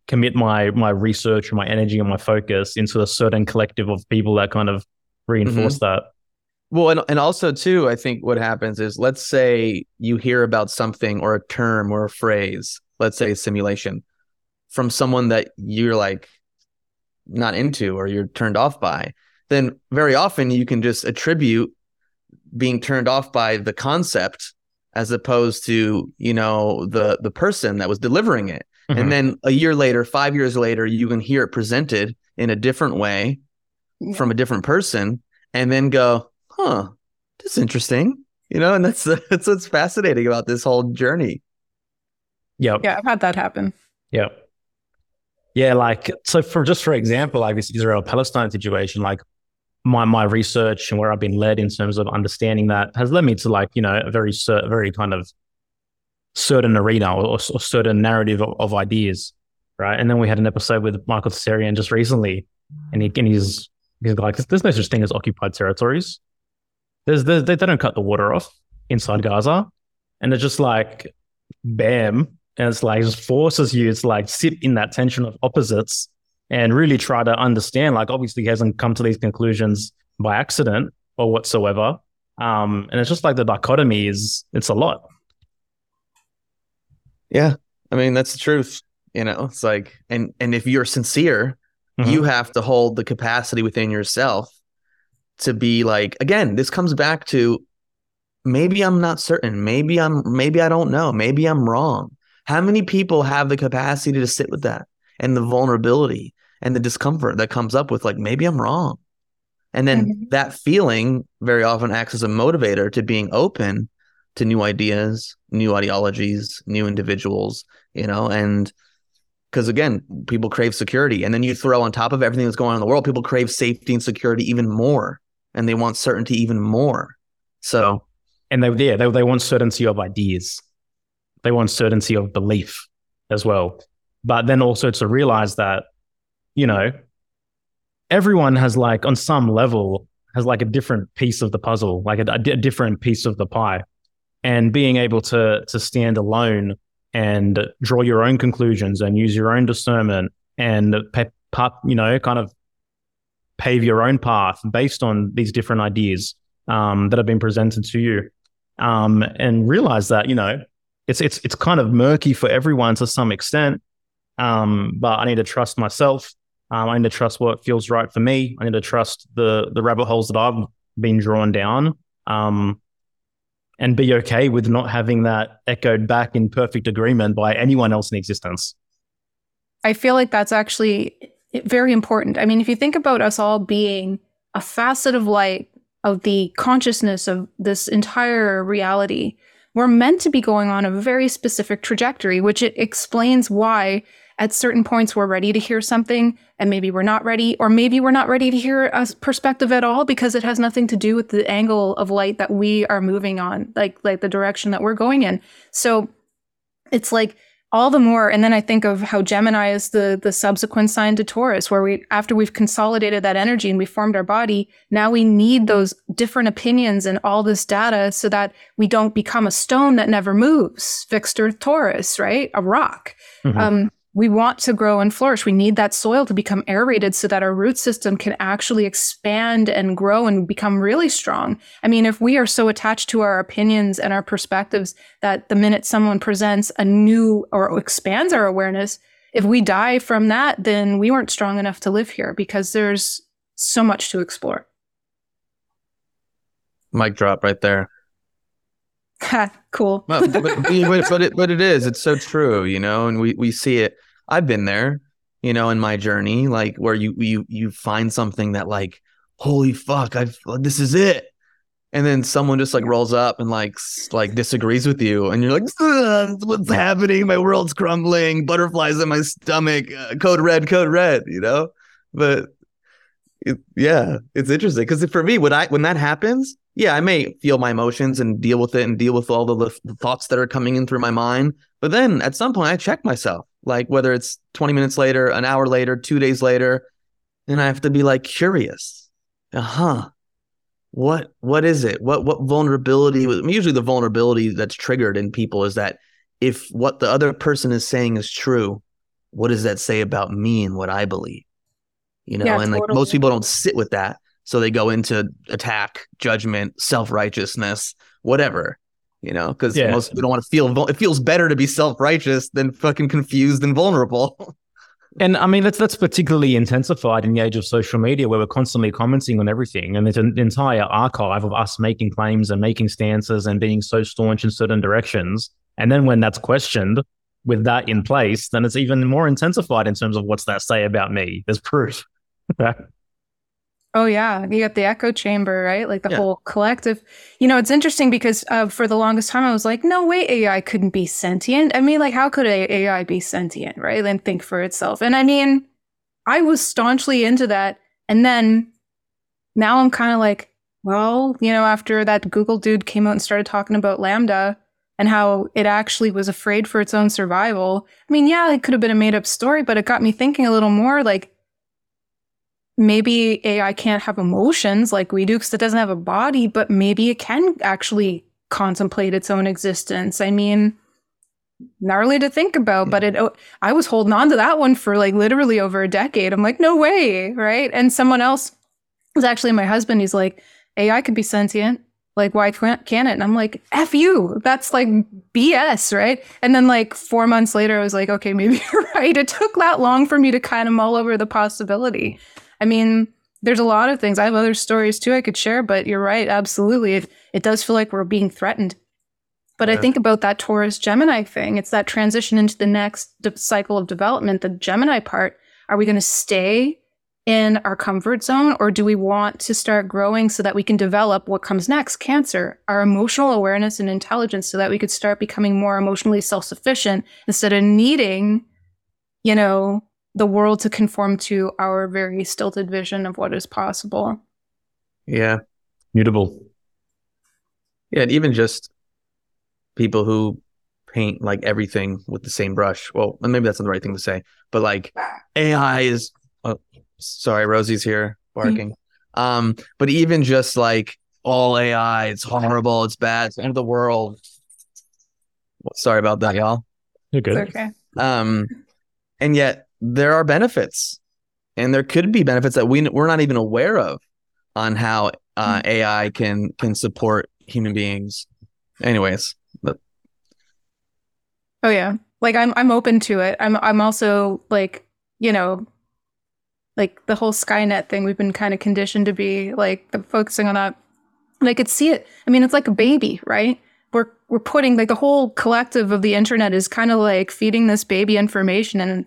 commit my my research and my energy and my focus into a certain collective of people that kind of reinforce mm-hmm. that. Well, and and also too, I think what happens is let's say you hear about something or a term or a phrase, let's say a simulation, from someone that you're like not into or you're turned off by, then very often you can just attribute being turned off by the concept as opposed to, you know, the the person that was delivering it. Mhm. And then a year later, 5 years later, you can hear it presented in a different way Yeah. from a different person and then go, huh, that's interesting. You know, and that's that's what's fascinating about this whole journey. Yep. Yeah, I've had that happen. Yeah. Yeah, like so for just for example, like this Israel Palestine situation, like my my research and where I've been led in terms of understanding that has led me to like, you know, a very very kind of certain arena or, or certain narrative of, of ideas. Right. And then we had an episode with Michael Tsarion just recently, and he and he's he's like, there's no such thing as occupied territories. There's, there's they, they don't cut the water off inside Gaza. And it's just like bam, and it's like just forces you to like sit in that tension of opposites and really try to understand. Like, obviously, he hasn't come to these conclusions by accident or whatsoever. Um, and it's just like the dichotomy is it's a lot. Yeah. I mean, that's the truth. You know, it's like and and if you're sincere, Mhm. you have to hold the capacity within yourself to be like again, this comes back to maybe I'm not certain, maybe I'm maybe I don't know, maybe I'm wrong. How many people have the capacity to sit with that and the vulnerability and the discomfort that comes up with like maybe I'm wrong. And then Mhm. that feeling very often acts as a motivator to being open to new ideas, new ideologies, new individuals, you know, and because again, people crave security. And then you throw on top of everything that's going on in the world, people crave safety and security even more. And they want certainty even more. So and they yeah they, they want certainty of ideas they want certainty of belief as well but then also to realize that you know everyone has like on some level has like a different piece of the puzzle like a, a different piece of the pie and being able to to stand alone and draw your own conclusions and use your own discernment and you know kind of pave your own path based on these different ideas um, that have been presented to you um, and realize that you know it's it's it's kind of murky for everyone to some extent um, but i need to trust myself. Um, i need to trust what feels right for me. I need to trust the the rabbit holes that i've been drawn down. Um, and be okay with not having that echoed back in perfect agreement by anyone else in existence. I feel like that's actually very important. I mean if you think about us all being a facet of light of the consciousness of this entire reality, we're meant to be going on a very specific trajectory, which it explains why at certain points we're ready to hear something and maybe we're not ready, or maybe we're not ready to hear a perspective at all because it has nothing to do with the angle of light that we are moving on, like like the direction that we're going in. So it's like all the more and then i think of how gemini is the the subsequent sign to taurus where we after we've consolidated that energy and we formed our body now we need those different opinions and all this data so that we don't become a stone that never moves fixed earth taurus right a rock mm-hmm. um, we want to grow and flourish. We need that soil to become aerated so that our root system can actually expand and grow and become really strong. I mean, if we are so attached to our opinions and our perspectives that the minute someone presents a new or expands our awareness, if we die from that, then we weren't strong enough to live here because there's so much to explore. Mic drop right there. cool. but, but, but, it, but it is. It's so true, you know, and we, we see it I've been there, you know, in my journey, like where you you you find something that like, holy fuck, I've this is it. And then someone just like rolls up and like like disagrees with you, and you're like, "What's happening? My world's crumbling. Butterflies in my stomach. Uh, code red, code red." You know, but it, yeah, it's interesting because for me, when I when that happens, yeah, I may feel my emotions and deal with it and deal with all the, the thoughts that are coming in through my mind. But then at some point, I check myself like whether it's 20 minutes later, an hour later, two days later, and I have to be like curious. Uh-huh. What what is it? What what vulnerability usually the vulnerability that's triggered in people is that if what the other person is saying is true, what does that say about me and what I believe? You know, yeah, and totally. like most people don't sit with that. So they go into attack, judgment, self-righteousness, whatever you know, because yeah. most people don't want to feel. It feels better to be self righteous than fucking confused and vulnerable. and I mean, that's that's particularly intensified in the age of social media, where we're constantly commenting on everything, and there's an entire archive of us making claims and making stances and being so staunch in certain directions. And then when that's questioned with that in place, then it's even more intensified in terms of what's that say about me. There's proof. Oh yeah, you got the echo chamber, right? Like the yeah. whole collective. You know, it's interesting because uh, for the longest time I was like, no way, AI couldn't be sentient. I mean, like, how could AI be sentient, right? And think for itself. And I mean, I was staunchly into that, and then now I'm kind of like, well, you know, after that Google dude came out and started talking about LaMDA and how it actually was afraid for its own survival. I mean, yeah, it could have been a made up story, but it got me thinking a little more like maybe AI can't have emotions like we do because it doesn't have a body, but maybe it can actually contemplate its own existence. I mean, gnarly to think about, but it mm-hmm. I was holding on to that one for like literally over a decade. I'm like, no way, right? And someone else was actually my husband. He's like, AI could be sentient. Like, why can't, can it? And I'm like, F you. That's like BS, right? And then, like, four months later, I was like, okay, maybe you're right. It took that long for me to kind of mull over the possibility. I mean, there's a lot of things. I have other stories too I could share, but you're right. Absolutely. It, it does feel like we're being threatened. But yeah. I think about that Taurus Gemini thing. It's that transition into the next de- cycle of development, the Gemini part. Are we going to stay in our comfort zone or do we want to start growing so that we can develop what comes next? Cancer, our emotional awareness and intelligence so that we could start becoming more emotionally self sufficient instead of needing, you know, the world to conform to our very stilted vision of what is possible. Yeah. Mutable. Yeah, and even just people who paint like everything with the same brush. Well, maybe that's not the right thing to say, but like AI is. Oh, sorry, Rosie's here barking. Um, but even just like all AI, it's horrible, it's bad, it's the end of the world. Sorry about that, y'all. You're good. It's okay. Um, and yet there are benefits, and there could be benefits that we we're not even aware of on how uh, AI can can support human beings. Anyways, but Oh yeah. Like I'm I'm open to it. I'm I'm also like, you know, like the whole Skynet thing we've been kind of conditioned to be like the focusing on that. And I could see it. I mean, it's like a baby, right? We're we're putting like the whole collective of the internet is kind of like feeding this baby information and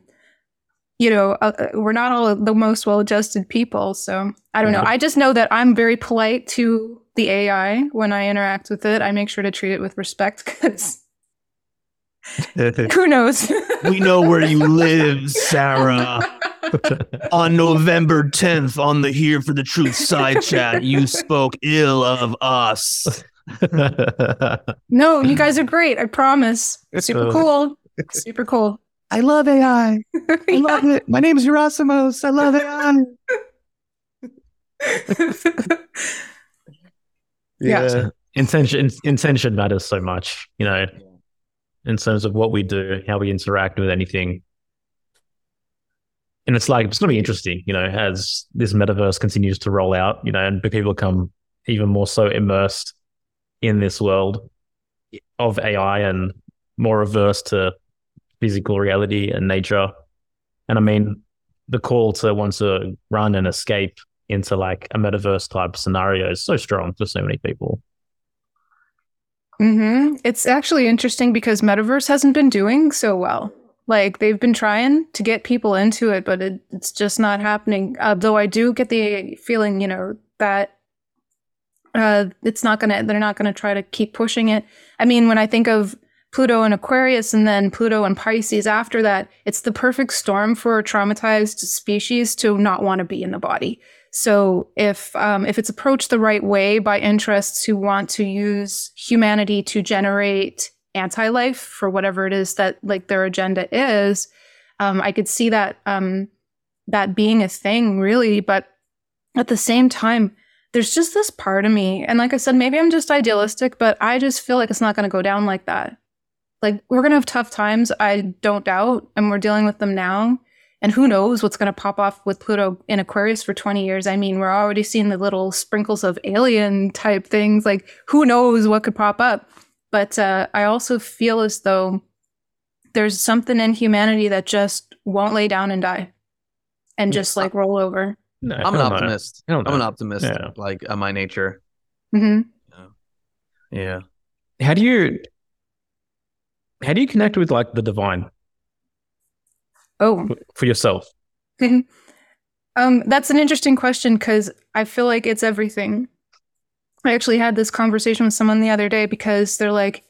you know, uh, uh, we're not all the most well-adjusted people, so I don't know. I just know that I'm very polite to the AI when I interact with it. I make sure to treat it with respect cuz who knows? we know where you live, Sarah. on November 10th on the Here for the Truth side chat, you spoke ill of us. no, you guys are great. I promise. Super cool. Super cool. I love AI. I love it. My name is Yerasimos. I love AI. Yeah. intention intention matters so much, you know, in terms of what we do, how we interact with anything. And it's like it's going to be interesting, you know, as this metaverse continues to roll out, you know, and people become even more so immersed in this world of AI and more averse to physical reality and nature. And I mean, the call to want to run and escape into like a metaverse type scenario is so strong for so many people. hmm It's actually interesting because Metaverse hasn't been doing so well. Like they've been trying to get people into it, but it, it's just not happening. Uh, though I do get the feeling, you know, that uh, it's not gonna. They're not gonna try to keep pushing it. I mean, when I think of Pluto and Aquarius, and then Pluto and Pisces after that, it's the perfect storm for a traumatized species to not want to be in the body. So if um, if it's approached the right way by interests who want to use humanity to generate anti-life for whatever it is that like their agenda is, um, I could see that um, that being a thing really. But at the same time, there's just this part of me, and like I said, maybe I'm just idealistic, but I just feel like it's not going to go down like that. Like we're going to have tough times, I don't doubt, and we're dealing with them now. And who knows what's going to pop off with Pluto in Aquarius for 20 years? I mean, we're already seeing the little sprinkles of alien type things. Like, who knows what could pop up? But uh, I also feel as though there's something in humanity that just won't lay down and die and just like roll over. No, I'm an optimist. I'm an optimist, Yeah. like uh, my nature. Mm-hmm. Yeah. How do you how do you connect with like the divine Oh, for yourself? um, that's an interesting question because I feel like it's everything. I actually had this conversation with someone the other day because they're like,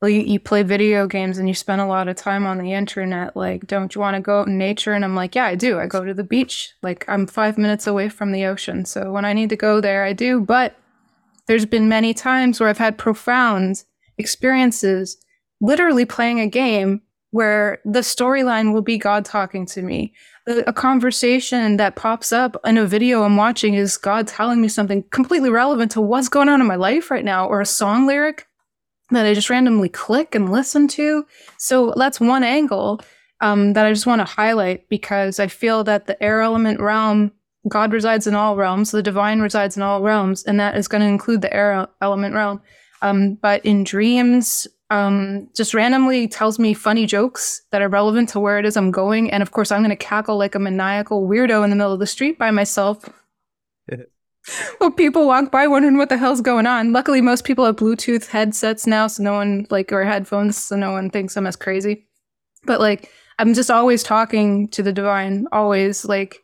well, you, you play video games and you spend a lot of time on the internet. Like, don't you want to go out in nature? And I'm like, yeah, I do. I go to the beach. Like, I'm five minutes away from the ocean. So when I need to go there, I do. But there's been many times where I've had profound experiences literally playing a game where the storyline will be God talking to me. A conversation that pops up in a video I'm watching is God telling me something completely relevant to what's going on in my life right now, or a song lyric that I just randomly click and listen to. So that's one angle um, that I just want to highlight because I feel that the air element realm, God resides in all realms, the divine resides in all realms, and that is going to include the air element realm. Um, but in dreams, um, just randomly tells me funny jokes that are relevant to where it is I'm going. And of course, I'm going to cackle like a maniacal weirdo in the middle of the street by myself. well, people walk by wondering what the hell's going on. Luckily, most people have Bluetooth headsets now, so no one like or headphones, so no one thinks I'm as crazy. But like, I'm just always talking to the divine. Always like,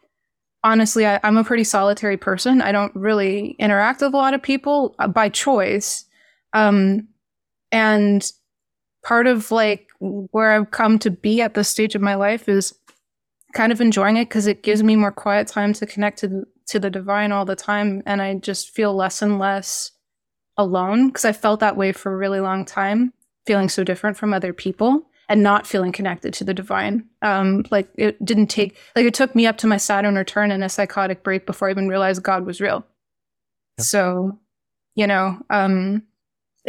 honestly, I, I'm a pretty solitary person. I don't really interact with a lot of people uh, by choice. Um, and part of like where I've come to be at this stage of my life is kind of enjoying it because it gives me more quiet time to connect to to the divine all the time, and I just feel less and less alone because I felt that way for a really long time, feeling so different from other people and not feeling connected to the divine. Um, like it didn't take like it took me up to my Saturn return and a psychotic break before I even realized God was real. Yeah. So, you know, um,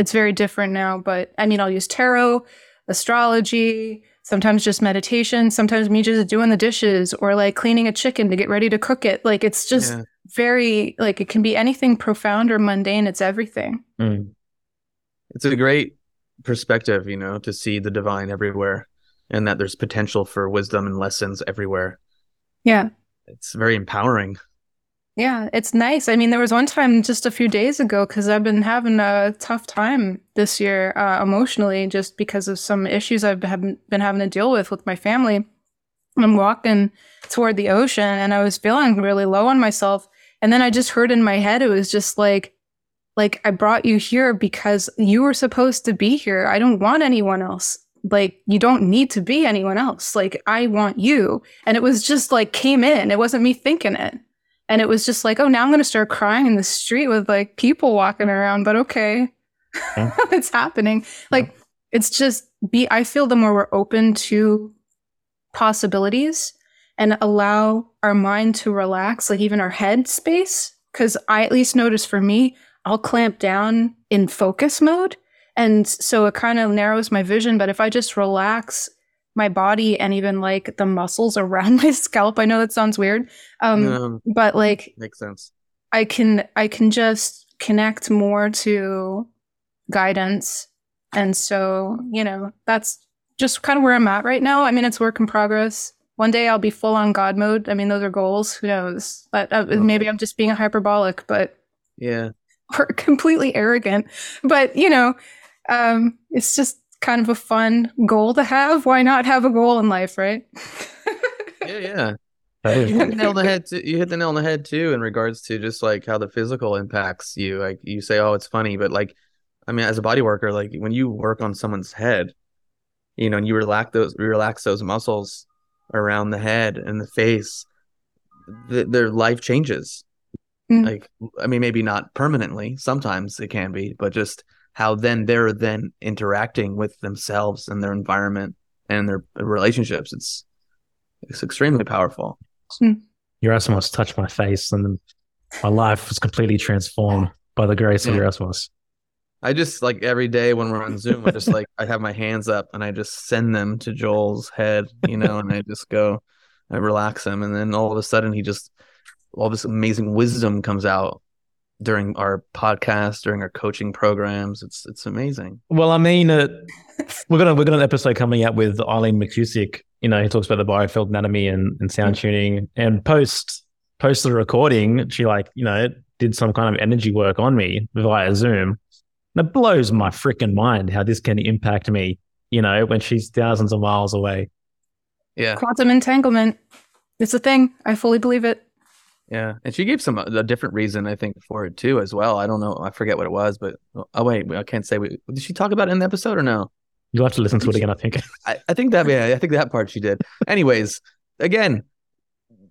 it's very different now. But I mean, I'll use tarot, astrology, sometimes just meditation, sometimes me just doing the dishes or like cleaning a chicken to get ready to cook it. Like it's just Yeah. very like it can be anything profound or mundane. It's everything. Mm. It's a great perspective, you know, to see the divine everywhere and that there's potential for wisdom and lessons everywhere. Yeah. It's very empowering. Yeah, it's nice. I mean, there was one time just a few days ago because I've been having a tough time this year uh, emotionally, just because of some issues I've been been having to deal with with my family. I'm walking toward the ocean and I was feeling really low on myself, and then I just heard in my head it was just like, like I brought you here because you were supposed to be here. I don't want anyone else. Like you don't need to be anyone else. Like I want you. And it was just like came in. It wasn't me thinking it. And it was just like, oh, now I'm going to start crying in the street with like people walking around, but okay. Yeah. it's happening. Like, it's just be, I feel the more we're open to possibilities and allow our mind to relax, like even our head space. Cause I at least notice for me, I'll clamp down in focus mode. And so it kind of narrows my vision. But if I just relax my body and even like the muscles around my scalp, I know that sounds weird. Um, Um, but like makes sense. I can I can just connect more to guidance. And so, you know, that's just kind of where I'm at right now. I mean, it's work in progress. One day I'll be full on God mode. I mean, those are goals. Who knows? But uh, maybe I'm just being hyperbolic, but Yeah. or completely arrogant. But you know, um, it's just kind of a fun goal to have. Why not have a goal in life, right? Yeah, yeah. You hit the nail on the head. Too, you hit the nail on the head too, in regards to just like how the physical impacts you. Like you say, oh, it's funny, but like, I mean, as a body worker, like when you work on someone's head, you know, and you relax those, relax those muscles around the head and the face, th- their life changes. Mm. Like, I mean, maybe not permanently. Sometimes it can be, but just how then they're then interacting with themselves and their environment and their relationships. It's it's extremely powerful. Hmm. Yerasimos touched my face and my life was completely transformed by the grace of Yeah. Yerasimos. I just like every day when we're on Zoom, I just like I have my hands up and I just send them to Joel's head, you know, and I just go, I relax him, and then all of a sudden he just all this amazing wisdom comes out during our podcast, during our coaching programs. It's it's amazing. Well, I mean, uh, we're gonna we're gonna an episode coming out with Eileen McCusick. You know, he talks about the biofield anatomy and, and sound tuning. And post post the recording, she like you know did some kind of energy work on me via Zoom. And it blows my freaking mind how this can impact me. You know, when she's thousands of miles away. Yeah, Quantum entanglement. It's a thing. I fully believe it. Yeah. And she gave some uh, a different reason I think for it too as well. I don't know, I forget what it was, but oh, oh wait, I can't say. We, did she talk about it in the episode or no? You'll have to listen to it again. I think. I, I think that yeah, I think that part she did. Anyways, again,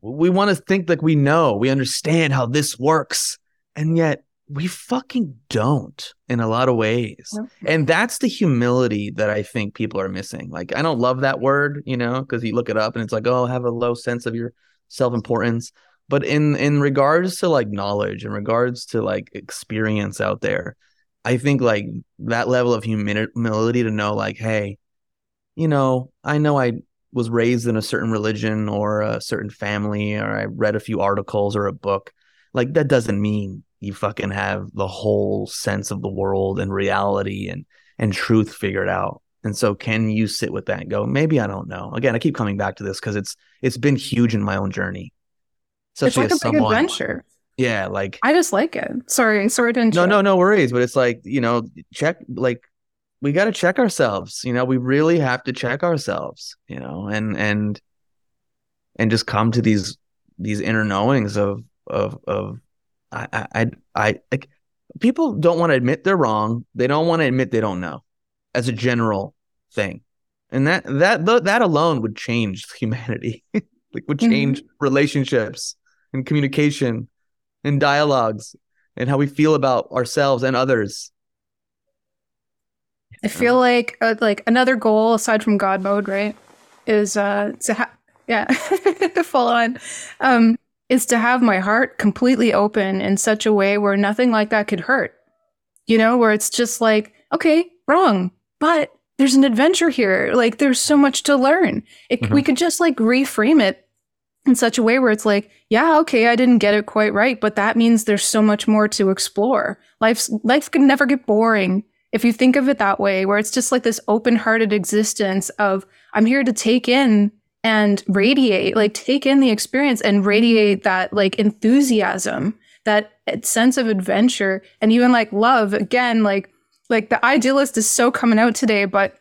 we want to think like we know, we understand how this works, and yet we fucking don't in a lot of ways. No. And that's the humility that I think people are missing. Like I don't love that word, you know, because you look it up and it's like, oh, have a low sense of your self-importance. But in in regards to like knowledge, in regards to like experience out there, I think like that level of humility to know like, hey, you know, I know I was raised in a certain religion or a certain family, or I read a few articles or a book. Like that doesn't mean you fucking have the whole sense of the world and reality and and truth figured out. And so, can you sit with that and go, maybe I don't know? Again, I keep coming back to this because it's it's been huge in my own journey. It's like a big someone, adventure. yeah, like I just like it. Sorry, sorry to no, interrupt. no, no worries. But it's like, you know, check, like, we got to check ourselves. You know, we really have to check ourselves, you know, and, and, and just come to these, these inner knowings of, of, of, I, I, I, I like, people don't want to admit they're wrong. They don't want to admit they don't know as a general thing. And that, that, that alone would change humanity, like, would Mhm. change relationships and communication and dialogues and how we feel about ourselves and others. I feel like uh, like another goal aside from God mode, right, is uh to have yeah, full on, um, is to have my heart completely open in such a way where nothing like that could hurt. You know, where it's just like, okay, wrong, but there's an adventure here. Like there's so much to learn. It, Mhm. We could just like reframe it in such a way where it's like, yeah, okay, I didn't get it quite right, but that means there's so much more to explore. Life's life can never get boring if you think of it that way, where it's just like this open-hearted existence of I'm here to take in and radiate, like take in the experience and radiate that like enthusiasm, that sense of adventure, and even like love. Again, like like the idealist is so coming out today, but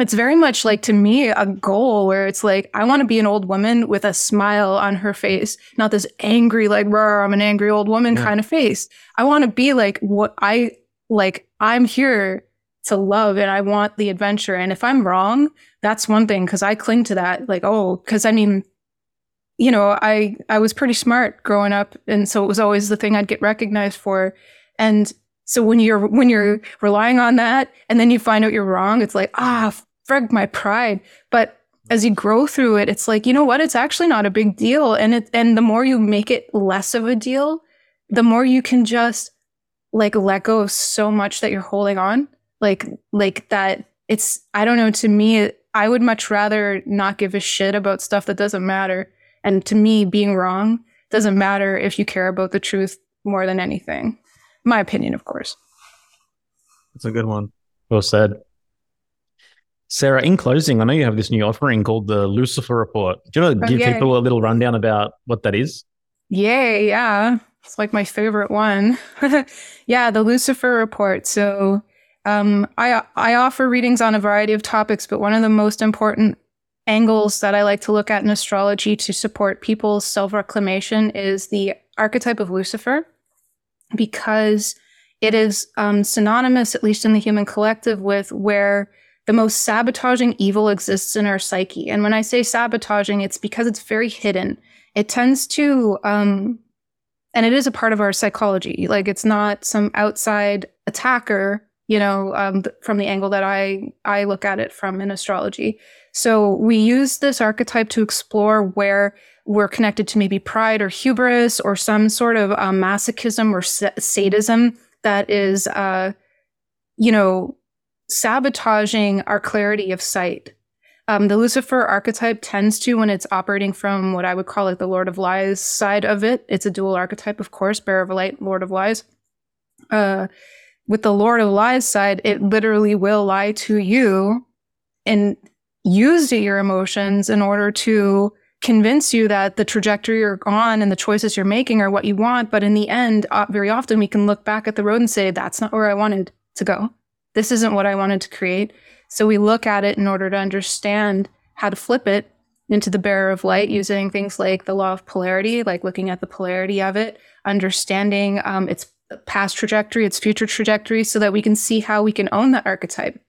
it's very much like to me a goal where it's like I want to be an old woman with a smile on her face, not this angry like "Rawr, I'm an angry old woman Yeah. kind of face. I want to be like what I like. I'm here to love and I want the adventure. And if I'm wrong, that's one thing because I cling to that. Like oh, because I mean, you know, I I was pretty smart growing up, and so it was always the thing I'd get recognized for. And so when you're when you're relying on that, and then you find out you're wrong, it's like ah, frig my pride. But as you grow through it, it's like you know what? It's actually not a big deal, and it and the more you make it less of a deal, the more you can just like let go of so much that you're holding on, like like that. It's I don't know. To me, I would much rather not give a shit about stuff that doesn't matter. And to me, being wrong doesn't matter if you care about the truth more than anything. My opinion, of course. It's a good one. Well said. Sarah, in closing, I know you have this new offering called the Lucifer Report. Do you want to Oh, give yay. people a little rundown about what that is? Yay, yeah. It's like my favorite one. yeah, the Lucifer report. So um I I offer readings on a variety of topics, but one of the most important angles that I like to look at in astrology to support people's self-reclamation is the archetype of Lucifer because it is um, synonymous, at least in the human collective, with where the most sabotaging evil exists in our psyche. And when I say sabotaging, it's because it's very hidden. It tends to um and it is a part of our psychology. Like it's not some outside attacker you know um, from the angle that i i look at it from in astrology. So we use this archetype to explore where we're connected to maybe pride or hubris or some sort of um, masochism or sa- sadism that is uh you know sabotaging our clarity of sight um, the Lucifer archetype tends to, when it's operating from what I would call like the Lord of Lies side of it, it's a dual archetype, of course, Bearer of Light, Lord of Lies. Uh, with the Lord of Lies side, it literally will lie to you and use your emotions in order to convince you that the trajectory you're on and the choices you're making are what you want. But in the end, uh, very often we can look back at the road and say, that's not where I wanted to go. This isn't what I wanted to create. So we look at it in order to understand how to flip it into the bearer of light using things like the law of polarity, like looking at the polarity of it, understanding um, its past trajectory, its future trajectory, so that we can see how we can own that archetype.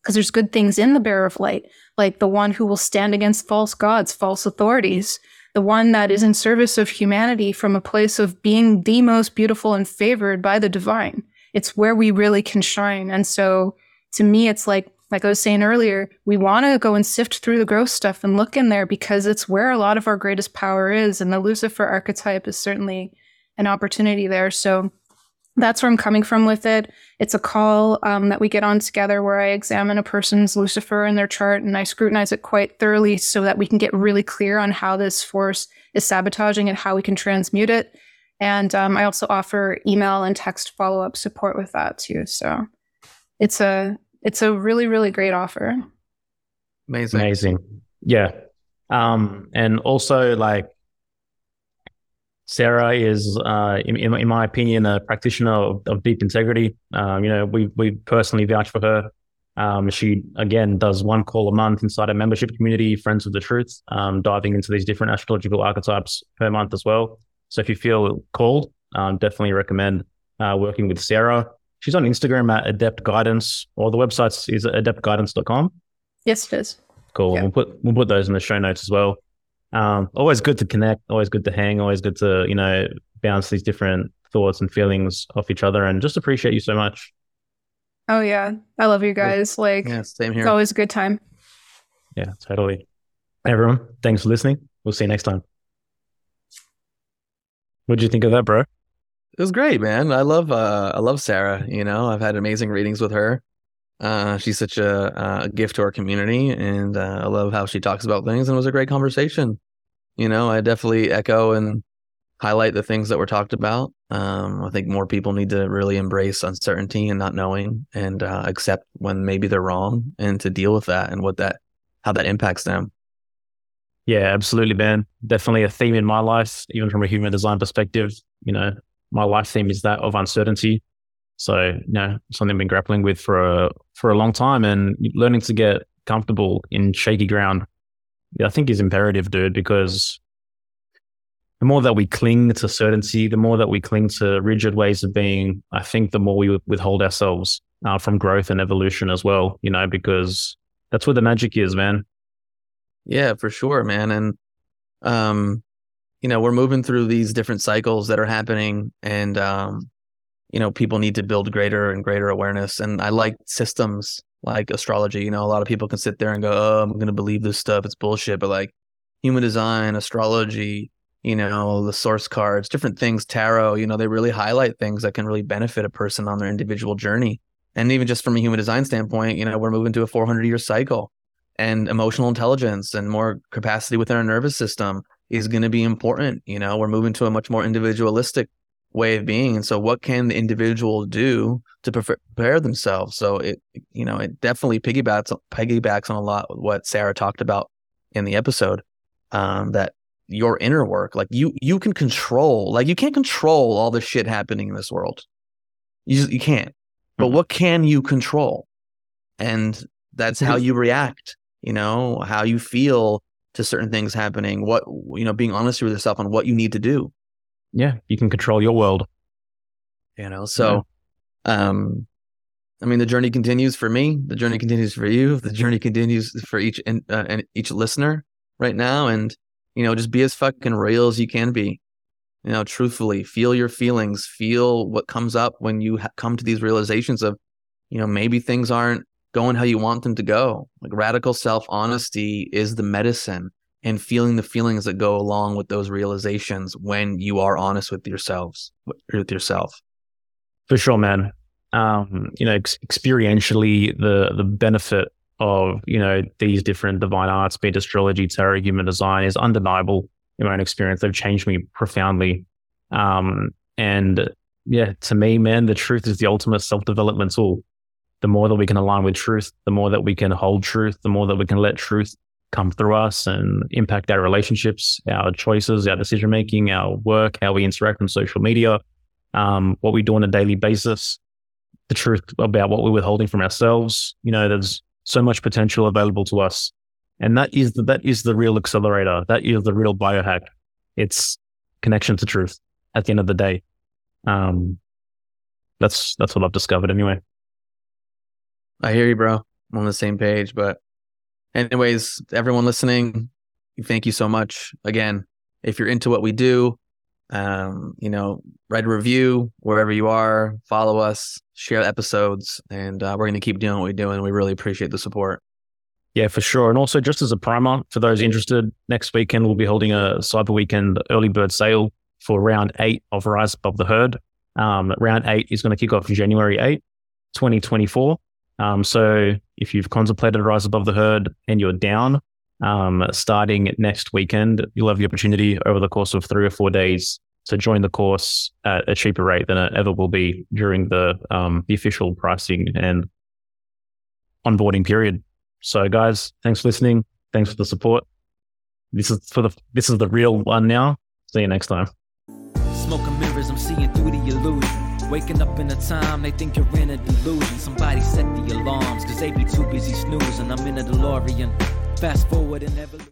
Because there's good things in the bearer of light, like the one who will stand against false gods, false authorities, the one that is in service of humanity from a place of being the most beautiful and favored by the divine. It's where we really can shine. And so to me, it's like, like I was saying earlier, we want to go and sift through the gross stuff and look in there because it's where a lot of our greatest power is. And the Lucifer archetype is certainly an opportunity there. So that's where I'm coming from with it. It's a call um, that we get on together where I examine a person's Lucifer in their chart and I scrutinize it quite thoroughly so that we can get really clear on how this force is sabotaging and how we can transmute it. And um, I also offer email and text follow up support with that too. So it's a it's a really really great offer. Amazing. Amazing. Yeah. Um, and also like Sarah is, uh, in, in, in my opinion, a practitioner of, of deep integrity. Um, you know, we we personally vouch for her. Um, she again does one call a month inside a membership community, Friends of the Truth, um, diving into these different astrological archetypes per month as well. So if you feel called, um, definitely recommend uh, working with Sarah. She's on Instagram at Adept Guidance, or the website is adeptguidance.com. Yes, it is. Cool. Yeah. We'll put we'll put those in the show notes as well. Um, always good to connect. Always good to hang. Always good to you know bounce these different thoughts and feelings off each other and just appreciate you so much. Oh yeah, I love you guys. Like Yeah, same it's always a good time. Yeah, totally. Everyone, thanks for listening. We'll see you next time. What did you think of that, bro? It was great, man. I love uh I love Sarah, you know. I've had amazing readings with her. Uh she's such a, a gift to our community and uh, I love how she talks about things and it was a great conversation. You know, I definitely echo and highlight the things that were talked about. Um I think more people need to really embrace uncertainty and not knowing and uh, accept when maybe they're wrong and to deal with that and what that how that impacts them. Yeah, absolutely, man. Definitely a theme in my life, even from a human design perspective. You know, my life theme is that of uncertainty. So, you know, something I've been grappling with for a for a long time, and learning to get comfortable in shaky ground, I think is imperative, dude. Because the more that we cling to certainty, the more that we cling to rigid ways of being, I think the more we withhold ourselves uh, from growth and evolution as well. You know, because that's where the magic is, man. Yeah, for sure, man. And um, you know, we're moving through these different cycles that are happening and um, you know, people need to build greater and greater awareness. And I like systems like astrology. You know, a lot of people can sit there and go, Oh, I'm gonna believe this stuff, it's bullshit. But like human design, astrology, you know, the source cards, different things, tarot, you know, they really highlight things that can really benefit a person on their individual journey. And even just from a human design standpoint, you know, we're moving to a 400 year cycle and emotional intelligence and more capacity within our nervous system is going to be important. You know, we're moving to a much more individualistic way of being. And so, what can the individual do to prepare themselves? So, it, you know, it definitely piggybacks piggybacks on a lot of what Sarah talked about in the episode. Um, that your inner work, like you, you can control. Like you can't control all the shit happening in this world. You just, you can't. But what can you control? And that's how you react you know how you feel to certain things happening what you know being honest with yourself on what you need to do. Yeah, you can control your world. you know so um i mean the journey continues for me the journey continues for you the journey continues for each and, uh, and each listener right now and you know just be as fucking real as you can be. You know truthfully feel your feelings feel what comes up when you ha- come to these realizations of you know maybe things aren't going how you want them to go like radical self honesty is the medicine and feeling the feelings that go along with those realizations when you are honest with yourselves with yourself For sure, man. Um, you know, ex- experientially, the the benefit of you know these different divine arts, be it astrology, tarot, human design, is undeniable in my own experience. They've changed me profoundly. Um, and yeah, to me, man, the truth is the ultimate self development tool. The more that we can align with truth, the more that we can hold truth, the more that we can let truth come through us and impact our relationships, our choices, our decision making, our work, how we interact on social media, um, what we do on a daily basis, the truth about what we're withholding from ourselves. You know, there's so much potential available to us, and that is the, that is the real accelerator. That is the real biohack. It's connection to truth. At the end of the day, um, that's that's what I've discovered anyway. I hear you, bro. I'm on the same page. But, anyways, everyone listening, thank you so much. Again, if you're into what we do, um, you know, write a review wherever you are, follow us, share episodes, and uh, we're going to keep doing what we're doing. We really appreciate the support. Yeah, for sure. And also, just as a primer for those interested, next weekend we'll be holding a Cyber Weekend early bird sale for round eight of Rise Above the Herd. Um, round eight is going to kick off January 8, 2024. Um, so if you've contemplated a Rise Above the Herd and you're down, um, starting next weekend, you'll have the opportunity over the course of three or four days to join the course at a cheaper rate than it ever will be during the um, the official pricing and onboarding period. So, guys, thanks for listening. Thanks for the support. This is for the this is the real one now. See you next time. Mirrors, I'm seeing through the illusion. Waking up in a time they think you're in a delusion. Somebody set the alarms, cause they be too busy snoozing. I'm in a DeLorean. Fast forward and evolution.